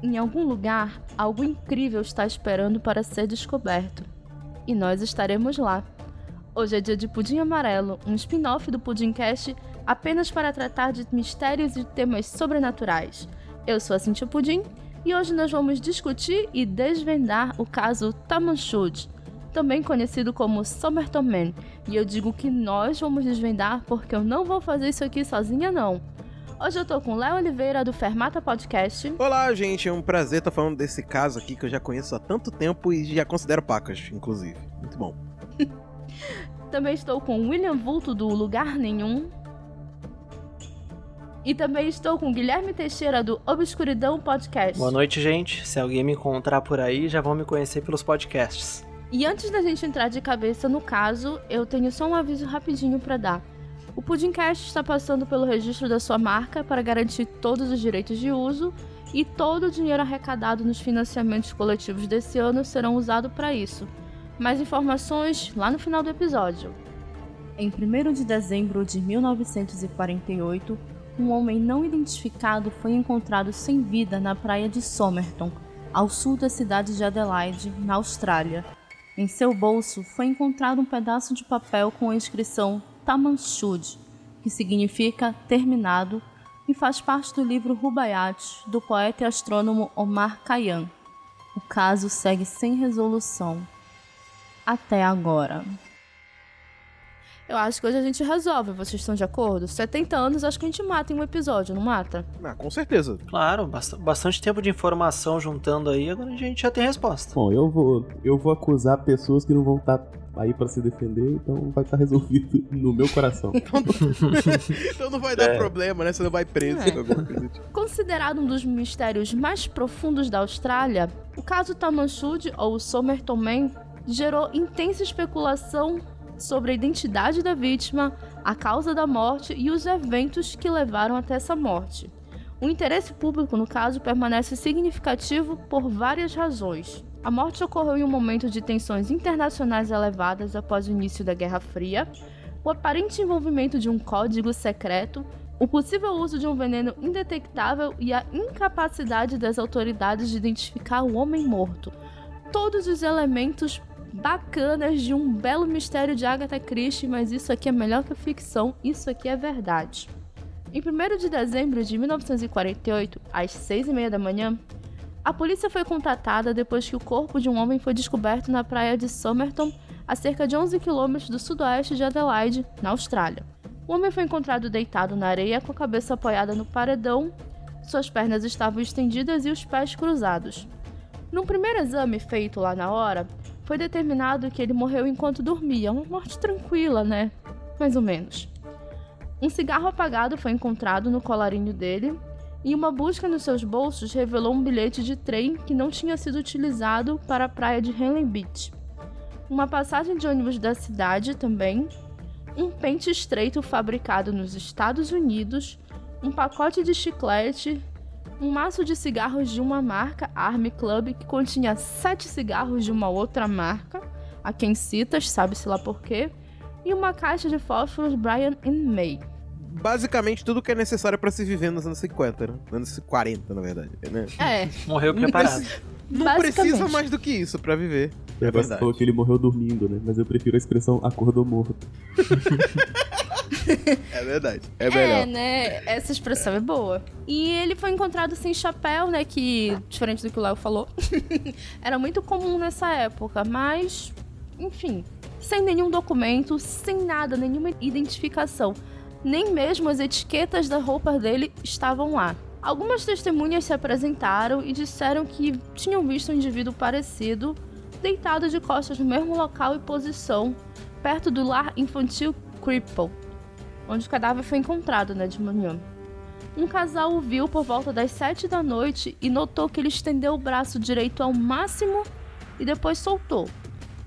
Em algum lugar, algo incrível está esperando para ser descoberto. E nós estaremos lá. Hoje é dia de Pudim Amarelo, um spin-off do Pudimcast apenas para tratar de mistérios e temas sobrenaturais. Eu sou a Cintia Pudim e hoje nós vamos discutir e desvendar o caso Tamanchud, também conhecido como Somerton Man. E eu digo que nós vamos desvendar porque eu não vou fazer isso aqui sozinha não. Hoje eu tô com Léo Oliveira do Fermata Podcast. Olá, gente, é um prazer estar falando desse caso aqui que eu já conheço há tanto tempo e já considero pacas, inclusive. Muito bom. também estou com William Vulto do Lugar Nenhum. E também estou com Guilherme Teixeira do Obscuridão Podcast. Boa noite, gente. Se alguém me encontrar por aí, já vão me conhecer pelos podcasts. E antes da gente entrar de cabeça no caso, eu tenho só um aviso rapidinho para dar. O Pudimcast está passando pelo registro da sua marca para garantir todos os direitos de uso e todo o dinheiro arrecadado nos financiamentos coletivos desse ano serão usados para isso. Mais informações lá no final do episódio. Em 1 de dezembro de 1948, um homem não identificado foi encontrado sem vida na praia de Somerton, ao sul da cidade de Adelaide, na Austrália. Em seu bolso foi encontrado um pedaço de papel com a inscrição Tamanchud, que significa terminado e faz parte do livro Rubaiyat do poeta e astrônomo Omar Khayyam. O caso segue sem resolução. Até agora. Eu acho que hoje a gente resolve, vocês estão de acordo? 70 anos, acho que a gente mata em um episódio, não mata? Ah, com certeza. Claro, bastante tempo de informação juntando aí, agora a gente já tem resposta. Bom, eu vou, eu vou acusar pessoas que não vão estar aí para se defender, então vai estar resolvido no meu coração. então, então não vai dar é. problema, né? Você não vai preso. É. Considerado um dos mistérios mais profundos da Austrália, o caso Tamanchud, ou Somerton Man, gerou intensa especulação sobre a identidade da vítima, a causa da morte e os eventos que levaram até essa morte. O interesse público no caso permanece significativo por várias razões. A morte ocorreu em um momento de tensões internacionais elevadas após o início da Guerra Fria, o aparente envolvimento de um código secreto, o possível uso de um veneno indetectável e a incapacidade das autoridades de identificar o homem morto. Todos os elementos bacanas de um belo mistério de Agatha Christie, mas isso aqui é melhor que ficção, isso aqui é verdade. Em 1 de dezembro de 1948, às 6 e meia da manhã, a polícia foi contatada depois que o corpo de um homem foi descoberto na praia de Somerton, a cerca de 11 quilômetros do sudoeste de Adelaide, na Austrália. O homem foi encontrado deitado na areia com a cabeça apoiada no paredão, suas pernas estavam estendidas e os pés cruzados. Num primeiro exame feito lá na hora, foi determinado que ele morreu enquanto dormia, uma morte tranquila, né? Mais ou menos. Um cigarro apagado foi encontrado no colarinho dele e uma busca nos seus bolsos revelou um bilhete de trem que não tinha sido utilizado para a praia de Henley Beach. Uma passagem de ônibus da cidade também, um pente estreito fabricado nos Estados Unidos, um pacote de chiclete um maço de cigarros de uma marca, Army Club, que continha sete cigarros de uma outra marca, a quem citas, sabe-se lá por quê, e uma caixa de fósforos Brian May. Basicamente tudo que é necessário para se viver nos anos 50, né? Anos 40, na verdade. Né? É. Morreu preparado. Não precisa mais do que isso para viver. É você falou que ele morreu dormindo, né? Mas eu prefiro a expressão acordou morto. é verdade. É melhor. É, né? Essa expressão é boa. E ele foi encontrado sem chapéu, né? Que, diferente do que o Léo falou, era muito comum nessa época. Mas, enfim, sem nenhum documento, sem nada, nenhuma identificação. Nem mesmo as etiquetas da roupa dele estavam lá. Algumas testemunhas se apresentaram e disseram que tinham visto um indivíduo parecido deitado de costas no mesmo local e posição, perto do lar infantil Cripple, onde o cadáver foi encontrado né, de manhã. Um casal o viu por volta das 7 da noite e notou que ele estendeu o braço direito ao máximo e depois soltou.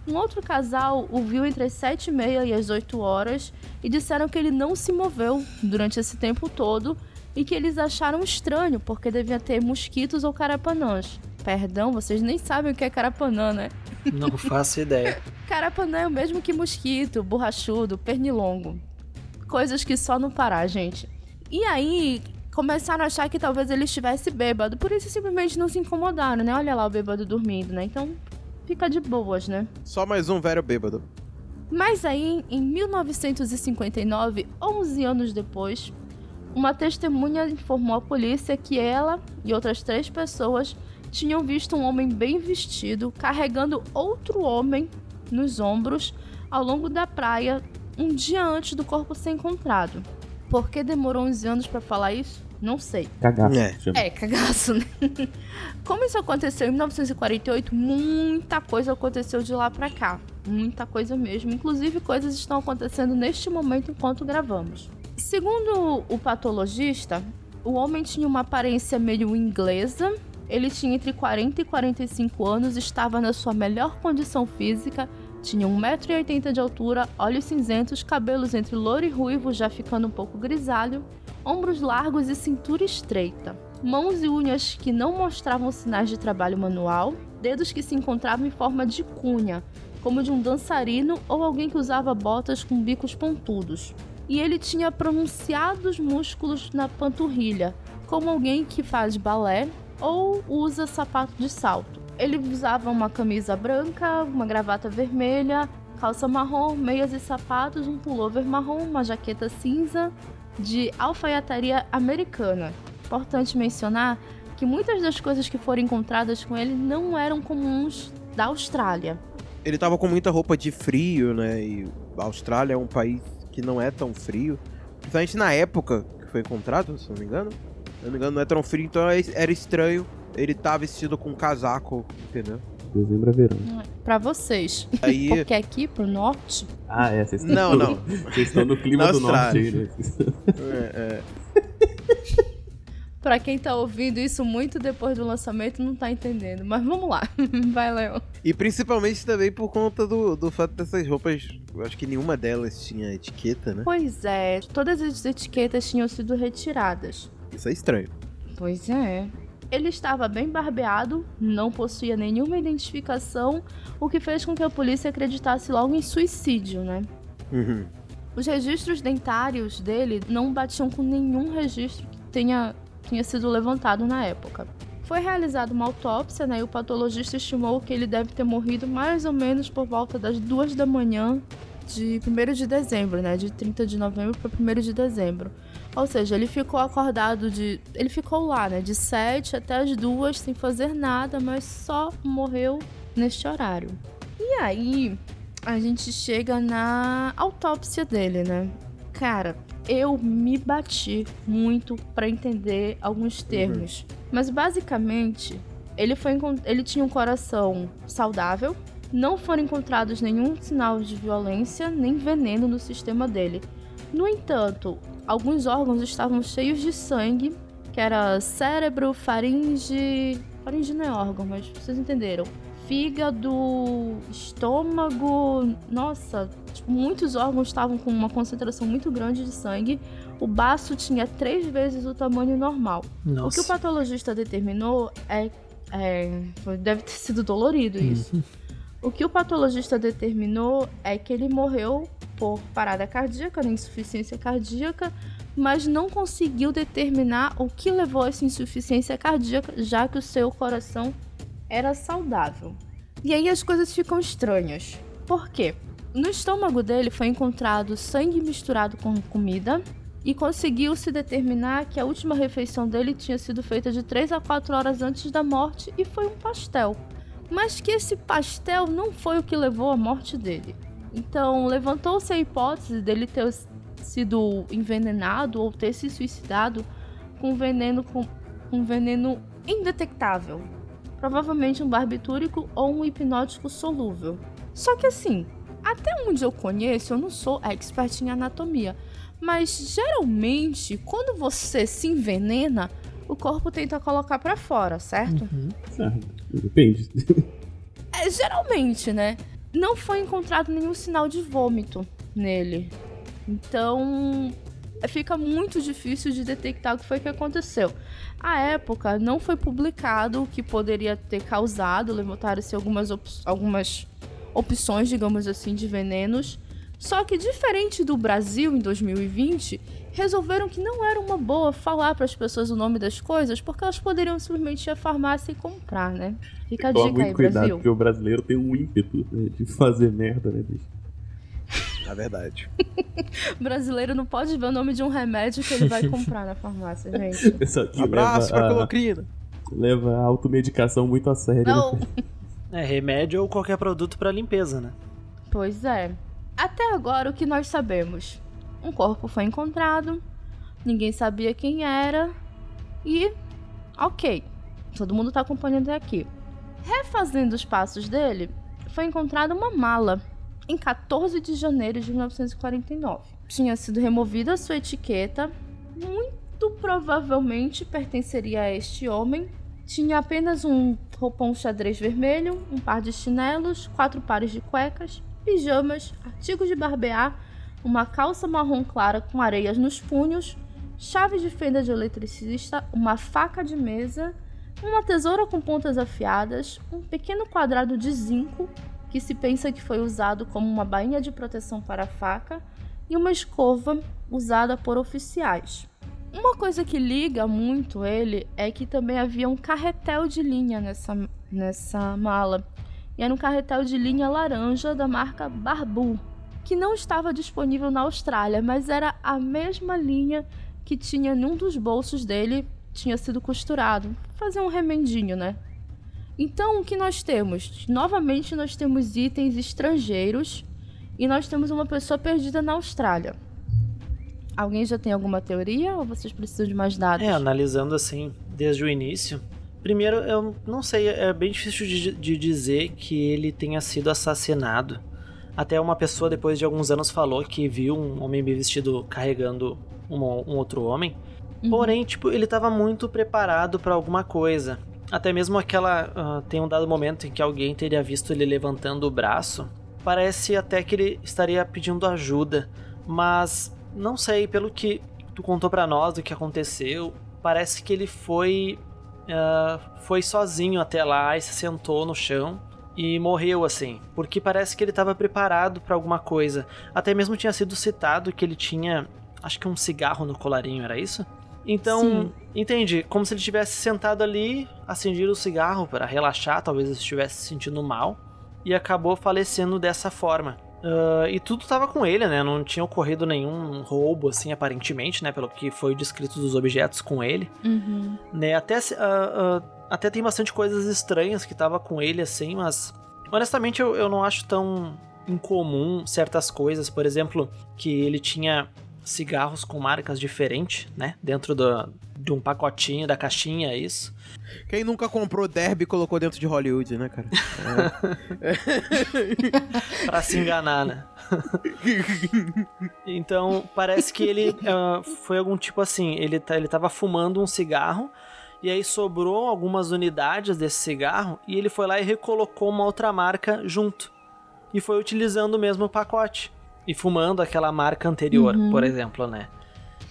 Um outro casal o viu entre as 7 e meia e as 8 horas e disseram que ele não se moveu durante esse tempo todo e que eles acharam estranho porque devia ter mosquitos ou carapanãs. Perdão, vocês nem sabem o que é carapanã, né? Não faço ideia. carapanã é o mesmo que mosquito, borrachudo, pernilongo coisas que só no Pará, gente. E aí, começaram a achar que talvez ele estivesse bêbado, por isso simplesmente não se incomodaram, né? Olha lá o bêbado dormindo, né? Então fica de boas, né? Só mais um velho bêbado. Mas aí, em 1959, 11 anos depois, uma testemunha informou à polícia que ela e outras três pessoas tinham visto um homem bem vestido carregando outro homem nos ombros ao longo da praia um dia antes do corpo ser encontrado. Por que demorou 11 anos para falar isso? Não sei. Cagaço. É. É, cagaço, né? Como isso aconteceu em 1948, muita coisa aconteceu de lá pra cá. Muita coisa mesmo. Inclusive, coisas estão acontecendo neste momento enquanto gravamos. Segundo o patologista, o homem tinha uma aparência meio inglesa. Ele tinha entre 40 e 45 anos, estava na sua melhor condição física, tinha 1,80m de altura, olhos cinzentos, cabelos entre loiro e ruivo, já ficando um pouco grisalho, ombros largos e cintura estreita, mãos e unhas que não mostravam sinais de trabalho manual, dedos que se encontravam em forma de cunha, como de um dançarino ou alguém que usava botas com bicos pontudos. E ele tinha pronunciados músculos na panturrilha, como alguém que faz balé ou usa sapato de salto. Ele usava uma camisa branca, uma gravata vermelha, calça marrom, meias e sapatos, um pullover marrom, uma jaqueta cinza de alfaiataria americana. Importante mencionar que muitas das coisas que foram encontradas com ele não eram comuns da Austrália. Ele tava com muita roupa de frio, né? E a Austrália é um país que não é tão frio. Principalmente na época que foi encontrado, se não me engano. Se não me engano, não é tão frio, então é- era estranho ele tá vestido com um casaco, entendeu? Dezembro é verão. Pra vocês. Aí. Porque aqui pro norte, Ah, é. Vocês estão Não, não. Vocês estão no clima Na do norte aí, né? É, é. pra quem tá ouvindo isso muito depois do lançamento, não tá entendendo. Mas vamos lá. Vai, Léo. E principalmente também por conta do, do fato dessas roupas. Eu acho que nenhuma delas tinha etiqueta, né? Pois é, todas as etiquetas tinham sido retiradas. Isso é estranho. Pois é. Ele estava bem barbeado, não possuía nenhuma identificação, o que fez com que a polícia acreditasse logo em suicídio, né? Uhum. Os registros dentários dele não batiam com nenhum registro que tenha, tenha sido levantado na época. Foi realizada uma autópsia, né? E o patologista estimou que ele deve ter morrido mais ou menos por volta das duas da manhã de 1 de dezembro, né? De 30 de novembro para 1 de dezembro. Ou seja, ele ficou acordado de. Ele ficou lá, né? De 7 até as duas sem fazer nada, mas só morreu neste horário. E aí, a gente chega na autópsia dele, né? Cara, eu me bati muito pra entender alguns termos. Mas basicamente, ele foi ele tinha um coração saudável, não foram encontrados nenhum sinal de violência nem veneno no sistema dele. No entanto, alguns órgãos estavam cheios de sangue, que era cérebro, faringe, faringe não é órgão, mas vocês entenderam. Fígado, estômago, nossa, tipo, muitos órgãos estavam com uma concentração muito grande de sangue. O baço tinha três vezes o tamanho normal. O que o Nossa. patologista determinou é, é- deve ter sido dolorido isso. O que o patologista determinou é que ele morreu por parada cardíaca, né, insuficiência cardíaca, mas não conseguiu determinar o que levou a essa insuficiência cardíaca, já que o seu coração era saudável. E aí as coisas ficam estranhas. Por quê? No estômago dele foi encontrado sangue misturado com comida e conseguiu-se determinar que a última refeição dele tinha sido feita de 3 a 4 horas antes da morte e foi um pastel. Mas que esse pastel não foi o que levou à morte dele. Então, levantou-se a hipótese dele ter sido envenenado ou ter se suicidado com veneno com um veneno indetectável. Provavelmente um barbitúrico ou um hipnótico solúvel. Só que assim, até onde eu conheço, eu não sou expert em anatomia, mas geralmente quando você se envenena, o corpo tenta colocar pra fora, certo? Ah, depende. É, geralmente, né? Não foi encontrado nenhum sinal de vômito nele. Então, fica muito difícil de detectar o que foi que aconteceu. À época, não foi publicado o que poderia ter causado, levantaram-se algumas, op- algumas opções, digamos assim, de venenos. Só que diferente do Brasil em 2020, resolveram que não era uma boa falar para as pessoas o nome das coisas, porque elas poderiam simplesmente ir à farmácia e comprar, né? Fica a dica muito aí, cuidado, Brasil. porque o brasileiro tem um ímpeto né, de fazer merda, né, bicho? Na verdade. O brasileiro não pode ver o nome de um remédio que ele vai comprar na farmácia, gente. Abraço leva pra a, colocrina. leva a automedicação muito a sério. né? Não, É, remédio ou qualquer produto pra limpeza, né? Pois é. Até agora, o que nós sabemos? Um corpo foi encontrado, ninguém sabia quem era e. Ok, todo mundo tá acompanhando até aqui. Refazendo os passos dele, foi encontrada uma mala em 14 de janeiro de 1949. Tinha sido removida a sua etiqueta, muito provavelmente pertenceria a este homem. Tinha apenas um roupão xadrez vermelho, um par de chinelos, quatro pares de cuecas, pijamas, artigos de barbear, uma calça marrom clara com areias nos punhos, chave de fenda de eletricista, uma faca de mesa, uma tesoura com pontas afiadas, um pequeno quadrado de zinco que se pensa que foi usado como uma bainha de proteção para a faca e uma escova usada por oficiais. Uma coisa que liga muito ele é que também havia um carretel de linha nessa, nessa mala. E era um carretel de linha laranja da marca Barbu, que não estava disponível na Austrália, mas era a mesma linha que tinha num dos bolsos dele, tinha sido costurado. Fazer um remendinho, né? Então, o que nós temos? Novamente, nós temos itens estrangeiros e nós temos uma pessoa perdida na Austrália. Alguém já tem alguma teoria ou vocês precisam de mais dados? É, analisando assim, desde o início. Primeiro, eu não sei, é bem difícil de, de dizer que ele tenha sido assassinado. Até uma pessoa, depois de alguns anos, falou que viu um homem bem vestido carregando um, um outro homem. Uhum. Porém, tipo, ele tava muito preparado pra alguma coisa. Até mesmo aquela. ah, tem um dado momento em que alguém teria visto ele levantando o braço. Parece até que ele estaria pedindo ajuda. Mas não sei, pelo que tu contou pra nós do que aconteceu, parece que ele foi. ah, foi sozinho até lá e se sentou no chão e morreu assim. Porque parece que ele estava preparado pra alguma coisa. Até mesmo tinha sido citado que ele tinha. Acho que um cigarro no colarinho, era isso? Então, Sim. entendi. Como se ele tivesse sentado ali, acendido o cigarro para relaxar, talvez ele estivesse se sentindo mal, e acabou falecendo dessa forma. Ah, e tudo tava com ele, né? Não tinha ocorrido nenhum roubo, assim, aparentemente, né? Pelo que foi descrito dos objetos com ele. Uhum. Né? Até, ah, ah, até tem bastante coisas estranhas que tava com ele, assim, mas honestamente eu, eu não acho tão incomum certas coisas. Por exemplo, que ele tinha cigarros com marcas diferentes, né? Dentro do, de um pacotinho, da caixinha, é isso. Quem nunca comprou Derby e colocou dentro de Hollywood, né, cara? Pra se enganar, né? então, parece que ele ah, foi algum tipo assim, ele, tá, ele tava fumando um cigarro e aí sobrou algumas unidades desse cigarro e ele foi lá e recolocou uma outra marca junto. E foi utilizando o mesmo pacote. E fumando aquela marca anterior, Uhum. por exemplo, né?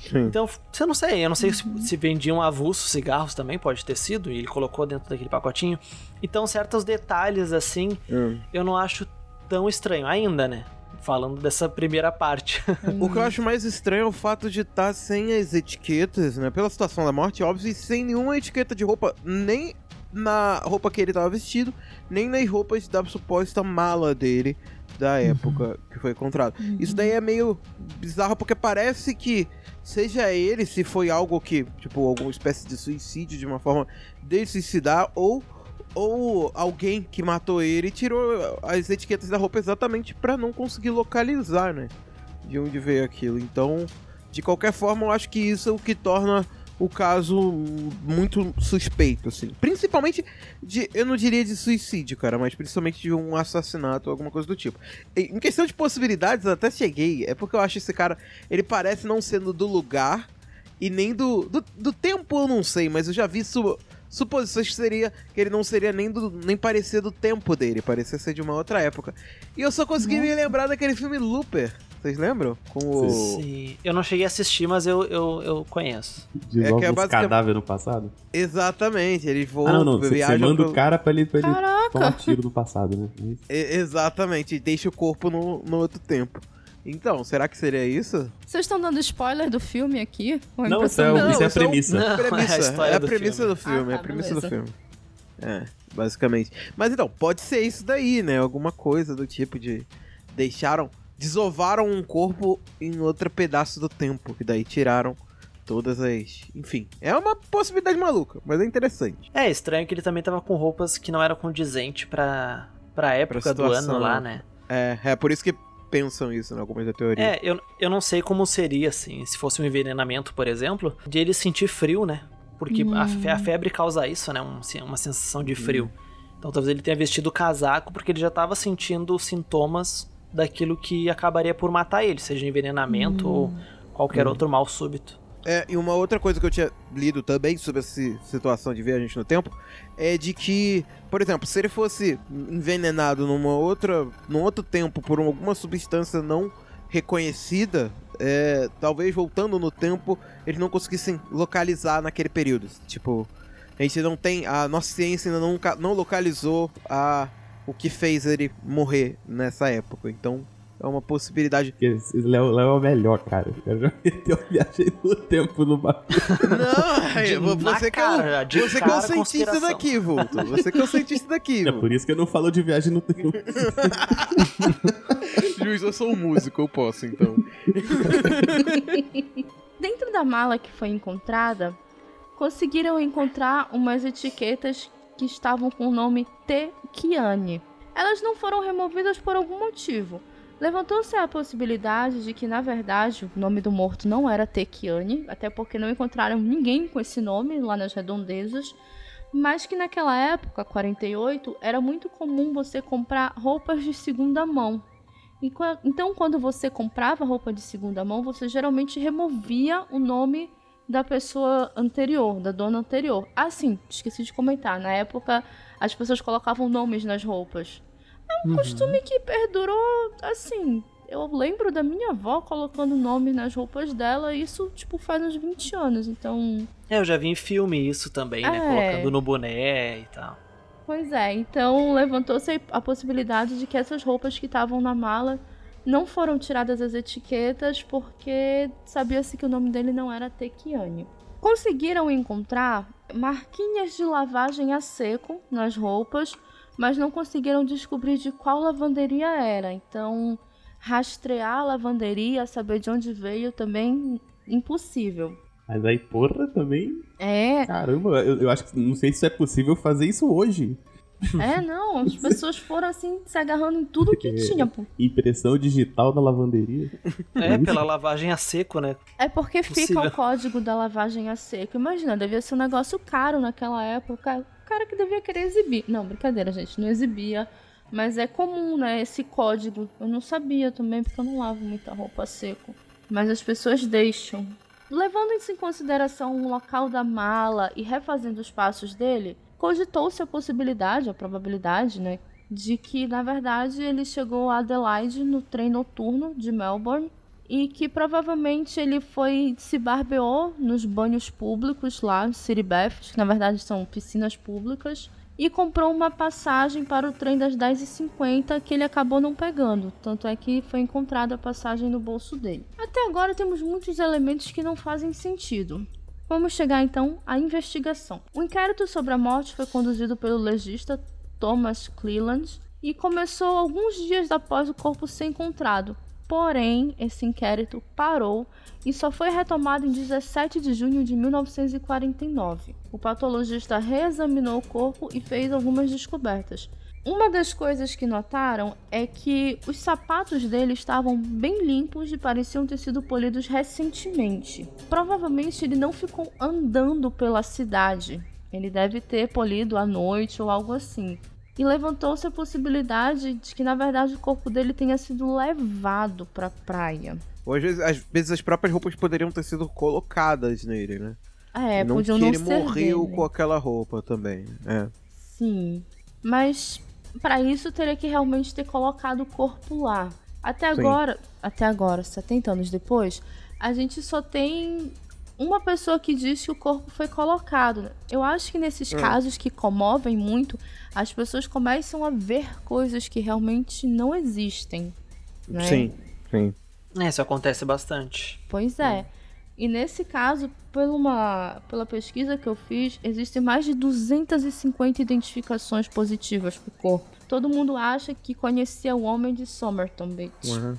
Sim. Então, você não sei, eu não sei se, se vendiam avulso cigarros também, pode ter sido, e ele colocou dentro daquele pacotinho. Então, certos detalhes assim, Hum. eu não acho tão estranho ainda, né? Falando dessa primeira parte. O que eu acho mais estranho é o fato de estar sem as etiquetas, né? Pela situação da morte, óbvio, e sem nenhuma etiqueta de roupa, nem na roupa que ele tava vestido, nem nas roupas da suposta mala dele da época que foi encontrado. Isso daí é meio bizarro porque parece que seja ele, se foi algo que, tipo, alguma espécie de suicídio de uma forma de suicidar ou ou alguém que matou ele tirou as etiquetas da roupa exatamente pra não conseguir localizar, né? De onde veio aquilo. Então, de qualquer forma, eu acho que isso é o que torna o caso muito suspeito, assim. Principalmente de, eu não diria de suicídio, cara, mas principalmente de um assassinato ou alguma coisa do tipo. Em questão de possibilidades, eu até cheguei, é porque eu acho esse cara, ele parece não sendo do lugar e nem do, do, do tempo, eu não sei, mas eu já vi su, suposições que seria que ele não seria nem, do, nem parecer do tempo dele, parecia ser de uma outra época. E eu só consegui me lembrar daquele filme Looper, vocês lembram? Com o... Sim. Eu não cheguei a assistir, mas eu, eu, eu conheço. De É novo que é os basicamente- cadáver no passado? Exatamente, ele voa, ah, não, não. Você viaja manda pro- o cara pra ele, pra ele Caraca! tomar tiro no passado, né? É isso. E- exatamente, e deixa o corpo no, no outro tempo. Então, será que seria isso? Vocês estão dando spoiler do filme aqui? Não, isso é, minha? isso é a é premissa. Não, premissa. é a é a do premissa filme. do filme, Ah, é tá, a premissa do beleza. filme. É, basicamente. Mas então, pode ser isso daí, né? Alguma coisa do tipo de. Deixaram. Desovaram um corpo em outro pedaço do tempo. E daí tiraram todas as. Enfim, é uma possibilidade maluca, mas é interessante. É estranho que ele também tava com roupas que não eram condizentes pra, pra época do situação, ano lá, né? né? É, é por isso que pensam isso em algumas da teoria. É, eu, eu não sei como seria, assim, se fosse um envenenamento, por exemplo, de ele sentir frio, né? Porque a, fe- a febre causa isso, né? Um- uma sensação de frio. Então talvez ele tenha vestido o casaco porque ele já tava sentindo sintomas daquilo que acabaria por matar ele, seja envenenamento ou qualquer outro mal súbito. É, e uma outra coisa que eu tinha lido também sobre essa situação de viagem no tempo é de que, por exemplo, se ele fosse envenenado numa outra, num outro tempo por alguma substância não reconhecida, é, talvez voltando no tempo eles não conseguissem localizar naquele período. Tipo, a gente não tem, a nossa ciência ainda não, não localizou a, o que fez ele morrer nessa época. Então, é uma possibilidade. Léo, Léo é o melhor, cara. O cara já meteu a viagem no tempo no bagulho. Não, De- você que é cara, o, de você que é o cara, cientista daqui, Vulto. Você que é o cientista daqui. É por isso que eu não falo de viagem no tempo. Juiz, eu sou um músico, eu posso, então. Dentro da mala que foi encontrada, conseguiram encontrar umas etiquetas que estavam com o nome T. Kiane. Elas não foram removidas por algum motivo. Levantou-se a possibilidade de que, na verdade, o nome do morto não era T. Kiane, até porque não encontraram ninguém com esse nome lá nas redondezas, mas que naquela época, 48, era muito comum você comprar roupas de segunda mão. E Então, quando você comprava roupa de segunda mão, você geralmente removia o nome da pessoa anterior, da dona anterior. Ah, sim, esqueci de comentar. Na época, as pessoas colocavam nomes nas roupas. É um costume que perdurou, assim. Eu lembro da minha avó colocando nome nas roupas dela, e isso, tipo, faz uns 20 anos. Então, É, eu já vi em filme isso também, né? É. Colocando no boné e tal. Pois é, então levantou-se a possibilidade de que essas roupas que estavam na mala não foram tiradas as etiquetas porque sabia-se que o nome dele não era Tequiane. Conseguiram encontrar marquinhas de lavagem a seco nas roupas, mas não conseguiram descobrir de qual lavanderia era. Então, rastrear a lavanderia, saber de onde veio também impossível. Mas aí, porra, também. É, Caramba, eu, eu acho que não sei se é possível fazer isso hoje. é não, as pessoas foram assim se agarrando em tudo que tinha, pô. Impressão digital da lavanderia. É, pela lavagem a seco, né? É porque fica Possível. o código da lavagem a seco. Imagina, devia ser um negócio caro naquela época. Cara que devia querer exibir. Não, brincadeira, gente, não exibia. Mas é comum, né, esse código. Eu não sabia também, porque eu não lavo muita roupa seco. Mas as pessoas deixam. Levando em consideração o local da mala e refazendo os passos dele, cogitou-se a possibilidade, a probabilidade, né, de que, na verdade, ele chegou a Adelaide no trem noturno de Melbourne e que provavelmente ele foi se barbeou nos banhos públicos lá, City Baths, que na verdade são piscinas públicas, e comprou uma passagem para o trem das 10h50 que ele acabou não pegando. Tanto é que foi encontrada a passagem no bolso dele. Até agora temos muitos elementos que não fazem sentido. Vamos chegar então à investigação. O inquérito sobre a morte foi conduzido pelo legista Thomas Cleland e começou alguns dias após o corpo ser encontrado. Porém, esse inquérito parou e só foi retomado em 17 de junho de 1949. O patologista reexaminou o corpo e fez algumas descobertas. Uma das coisas que notaram é que os sapatos dele estavam bem limpos e pareciam ter sido polidos recentemente. Provavelmente ele não ficou andando pela cidade. Ele deve ter polido à noite ou algo assim. E levantou-se a possibilidade de que, na verdade, o corpo dele tenha sido levado para a praia. Ou às vezes, às vezes as próprias roupas poderiam ter sido colocadas nele, né? É, não podiam que não ele ser morreu dele. com aquela roupa também. É. Sim. Mas para isso teria que realmente ter colocado o corpo lá. Até Sim. agora, até agora, 70 anos depois, a gente só tem uma pessoa que diz que o corpo foi colocado. né? Eu acho que nesses Hum. casos que comovem muito, as pessoas começam a ver coisas que realmente não existem. Né? Sim, sim. É, isso acontece bastante. Pois é. E nesse caso, por uma, pela pesquisa que eu fiz, existem mais de 250 identificações positivas pro corpo. Todo mundo acha que conhecia o homem de Somerton Beach. Uhum.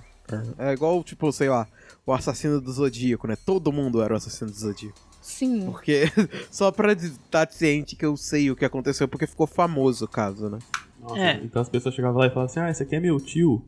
É igual, tipo, sei lá, o assassino do Zodíaco, né? Todo mundo era o assassino do Zodíaco. Sim. Porque, só pra estar ciente que eu sei o que aconteceu, porque ficou famoso o caso, né? Nossa, É. Então as pessoas chegavam lá e falavam assim, ah, esse aqui é meu tio.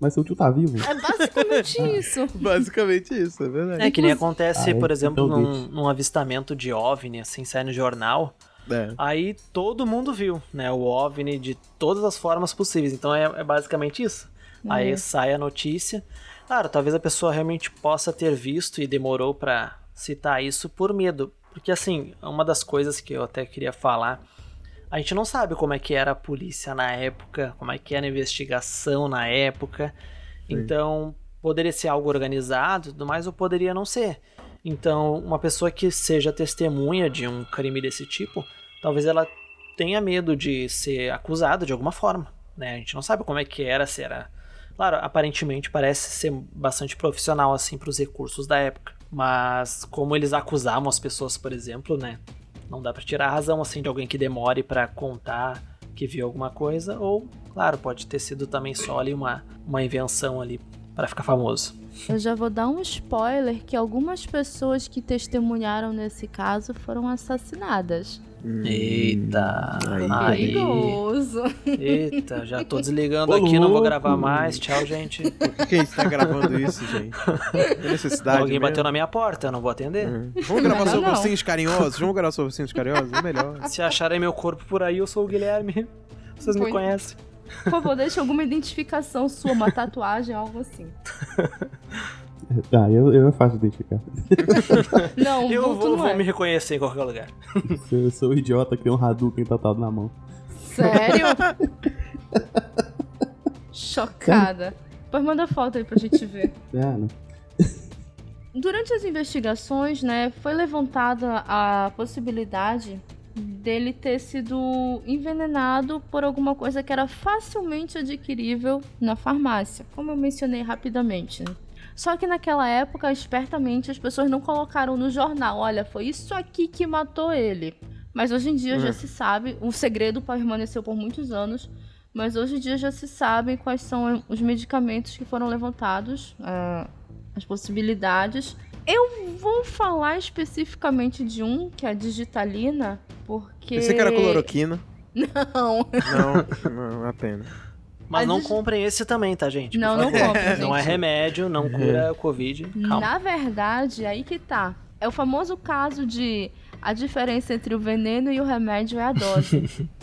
Mas seu tio tá vivo. É basicamente isso. Basicamente isso, é verdade. É que nem acontece, Ah, é? por exemplo, Então num, num avistamento de OVNI, assim, sai no jornal. É. Aí todo mundo viu, né? O OVNI de todas as formas possíveis. Então é, é basicamente isso. Aí sai a notícia. Claro, talvez a pessoa realmente possa ter visto e demorou pra citar isso por medo. Porque, assim, uma das coisas que eu até queria falar. A gente não sabe como é que era a polícia na época, como é que era a investigação na época. Então, poderia ser algo organizado, tudo mais, ou poderia não ser. Então, uma pessoa que seja testemunha de um crime desse tipo, talvez ela tenha medo de ser acusada de alguma forma, né? A gente não sabe como é que era, se era... Claro, aparentemente parece ser bastante profissional, assim, para os recursos da época. Mas como eles acusavam as pessoas, por exemplo, né? Não dá pra tirar a razão, assim, de alguém que demore pra contar que viu alguma coisa, ou, claro, pode ter sido também só ali uma, uma invenção ali pra ficar famoso. Eu já vou dar um spoiler que algumas pessoas que testemunharam nesse caso foram assassinadas. Eita, aí. aí, Perigoso. eita, já tô desligando Ô, aqui, não vou louco. gravar mais, tchau, gente. Por que a gente tá gravando isso, gente? Tem necessidade Alguém bateu mesmo? na minha porta, eu não vou atender. Uhum. Vamos gravar sobre ursinhos carinhosos? Vamos gravar sobre ursinhos carinhosos? É melhor. Se acharem meu corpo por aí, eu sou o Guilherme. Vocês me Foi. conhecem. Por favor, deixe alguma identificação sua, uma tatuagem, algo assim. Ah, eu, eu é fácil de identificar. Não, Eu vou, não vou é. me reconhecer em qualquer lugar. Eu, eu sou o idiota que tem um Hadouken tatuado na mão. Sério? Chocada. Pois manda foto aí pra gente ver. Ah, não. Durante as investigações, né, foi levantada a possibilidade dele ter sido envenenado por alguma coisa que era facilmente adquirível na farmácia, como eu mencionei rapidamente. né? Só que naquela época, espertamente, as pessoas não colocaram no jornal, olha, foi isso aqui que matou ele. Mas hoje em dia já Uhum. se sabe, o segredo permaneceu por muitos anos, mas hoje em dia já se sabem quais são os medicamentos que foram levantados, ah, as possibilidades. Eu vou falar especificamente de um, que é a digitalina, porque... Pensei que era cloroquina. Não, Não, não, é Mas não comprem esse também, tá, gente? Não, não compra, Não é remédio, não cura o Covid. Calma. Na verdade, aí que tá. É o famoso caso de a diferença entre o veneno e o remédio é a dose.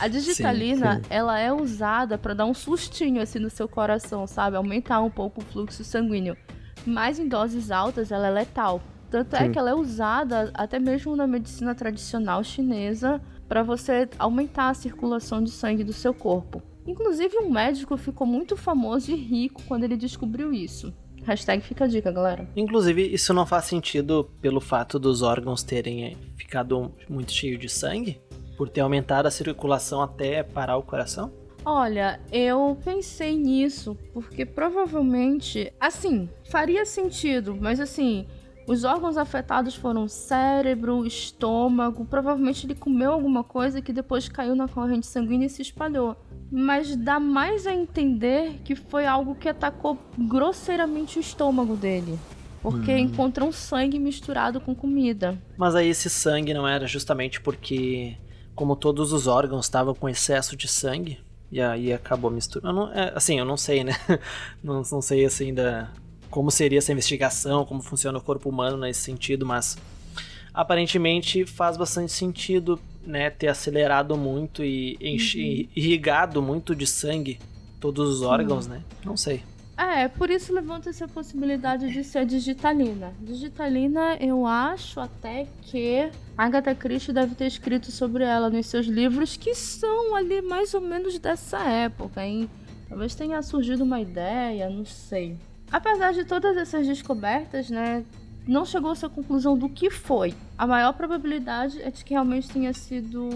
A digitalina, sim. ela é usada pra dar um sustinho assim no seu coração, sabe? Aumentar um pouco o fluxo sanguíneo. Mas em doses altas, ela é letal. Tanto é Sim. que ela é usada até mesmo na medicina tradicional chinesa pra você aumentar a circulação de sangue do seu corpo. Inclusive, um médico ficou muito famoso e rico quando ele descobriu isso. Hashtag fica a dica, galera. Inclusive, isso não faz sentido pelo fato dos órgãos terem eh, ficado muito cheios de sangue? Por ter aumentado a circulação até parar o coração? Olha, eu pensei nisso porque provavelmente, assim, faria sentido, mas assim, os órgãos afetados foram cérebro, estômago, provavelmente ele comeu alguma coisa que depois caiu na corrente sanguínea e se espalhou. Mas dá mais a entender que foi algo que atacou grosseiramente o estômago dele. Porque encontrou sangue misturado com comida. Mas aí esse sangue não era justamente porque, como todos os órgãos estavam com excesso de sangue, e aí acabou misturando. É, assim, eu não sei, né? Não, não sei assim da como seria essa investigação, como funciona o corpo humano nesse sentido, mas aparentemente faz bastante sentido, né, ter acelerado muito e enche, irrigado muito de sangue todos os órgãos, né? Não sei. É, por isso levanta-se a possibilidade de ser digitalina. Digitalina, eu acho até que Agatha Christie deve ter escrito sobre ela nos seus livros, que são ali mais ou menos dessa época, hein? Talvez tenha surgido uma ideia, não sei. Apesar de todas essas descobertas, né, não chegou-se à conclusão do que foi. A maior probabilidade é de que realmente tenha sido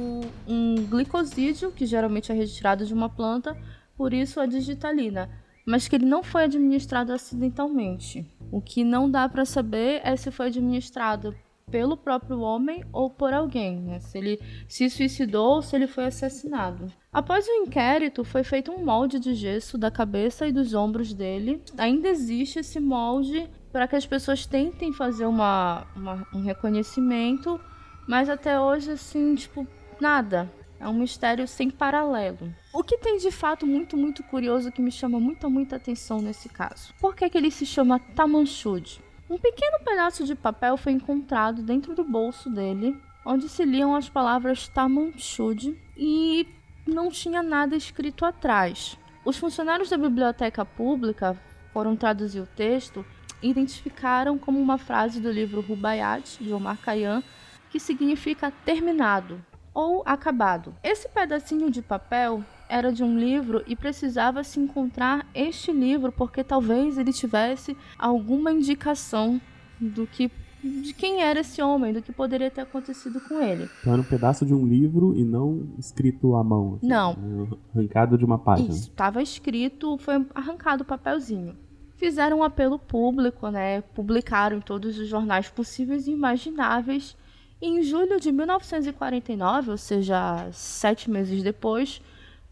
um glicosídeo, que geralmente é retirado de uma planta, por isso a digitalina. mas que ele não foi administrado acidentalmente. O que não dá para saber é se foi administrado pelo próprio homem ou por alguém, né? se ele se suicidou ou se ele foi assassinado. Após o inquérito, foi feito um molde de gesso da cabeça e dos ombros dele. Ainda existe esse molde para que as pessoas tentem fazer uma, uma, um reconhecimento, mas até hoje, assim, tipo, nada. É um mistério sem paralelo. O que tem de fato muito, muito curioso que me chama muita, muita atenção nesse caso? Por que, que ele se chama Tamanchud? Um pequeno pedaço de papel foi encontrado dentro do bolso dele, onde se liam as palavras Tamanchud e não tinha nada escrito atrás. Os funcionários da biblioteca pública foram traduzir o texto e identificaram como uma frase do livro Rubaiyat, de Omar Khayyam, que significa terminado ou acabado. Esse pedacinho de papel era de um livro e precisava se encontrar este livro porque talvez ele tivesse alguma indicação do que de quem era esse homem, do que poderia ter acontecido com ele. Então era um pedaço de um livro e não escrito à mão. Assim, não. Né? Arrancado de uma página. Isso, estava escrito, foi arrancado o papelzinho. Fizeram um apelo público, né? Publicaram em todos os jornais possíveis e imagináveis em julho de 1949, ou seja, sete meses depois,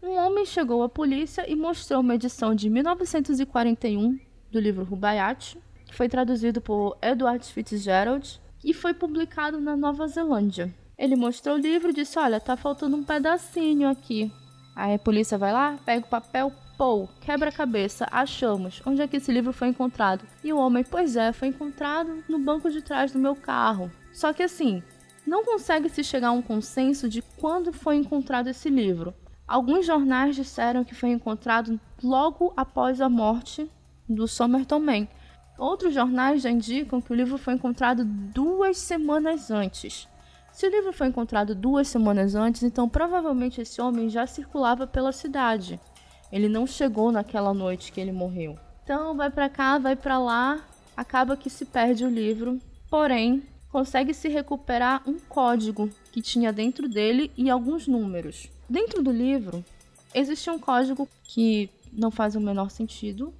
um homem chegou à polícia e mostrou uma edição de 1941 do livro Rubaiyat, que foi traduzido por Edward Fitzgerald e foi publicado na Nova Zelândia. Ele mostrou o livro e disse: Olha, tá faltando um pedacinho aqui. Aí a polícia vai lá, pega o papel, pô, quebra a cabeça, achamos. Onde é que esse livro foi encontrado? E o homem, pois é, foi encontrado no banco de trás do meu carro. Só que assim, não consegue se chegar a um consenso de quando foi encontrado esse livro. Alguns jornais disseram que foi encontrado logo após a morte do Somerton Man. Outros jornais já indicam que o livro foi encontrado duas semanas antes. Se o livro foi encontrado duas semanas antes, então provavelmente esse homem já circulava pela cidade. Ele não chegou naquela noite que ele morreu. Então vai para cá, vai para lá, acaba que se perde o livro. Porém, consegue se recuperar um código que tinha dentro dele e alguns números. Dentro do livro, existe um código que não faz o menor sentido,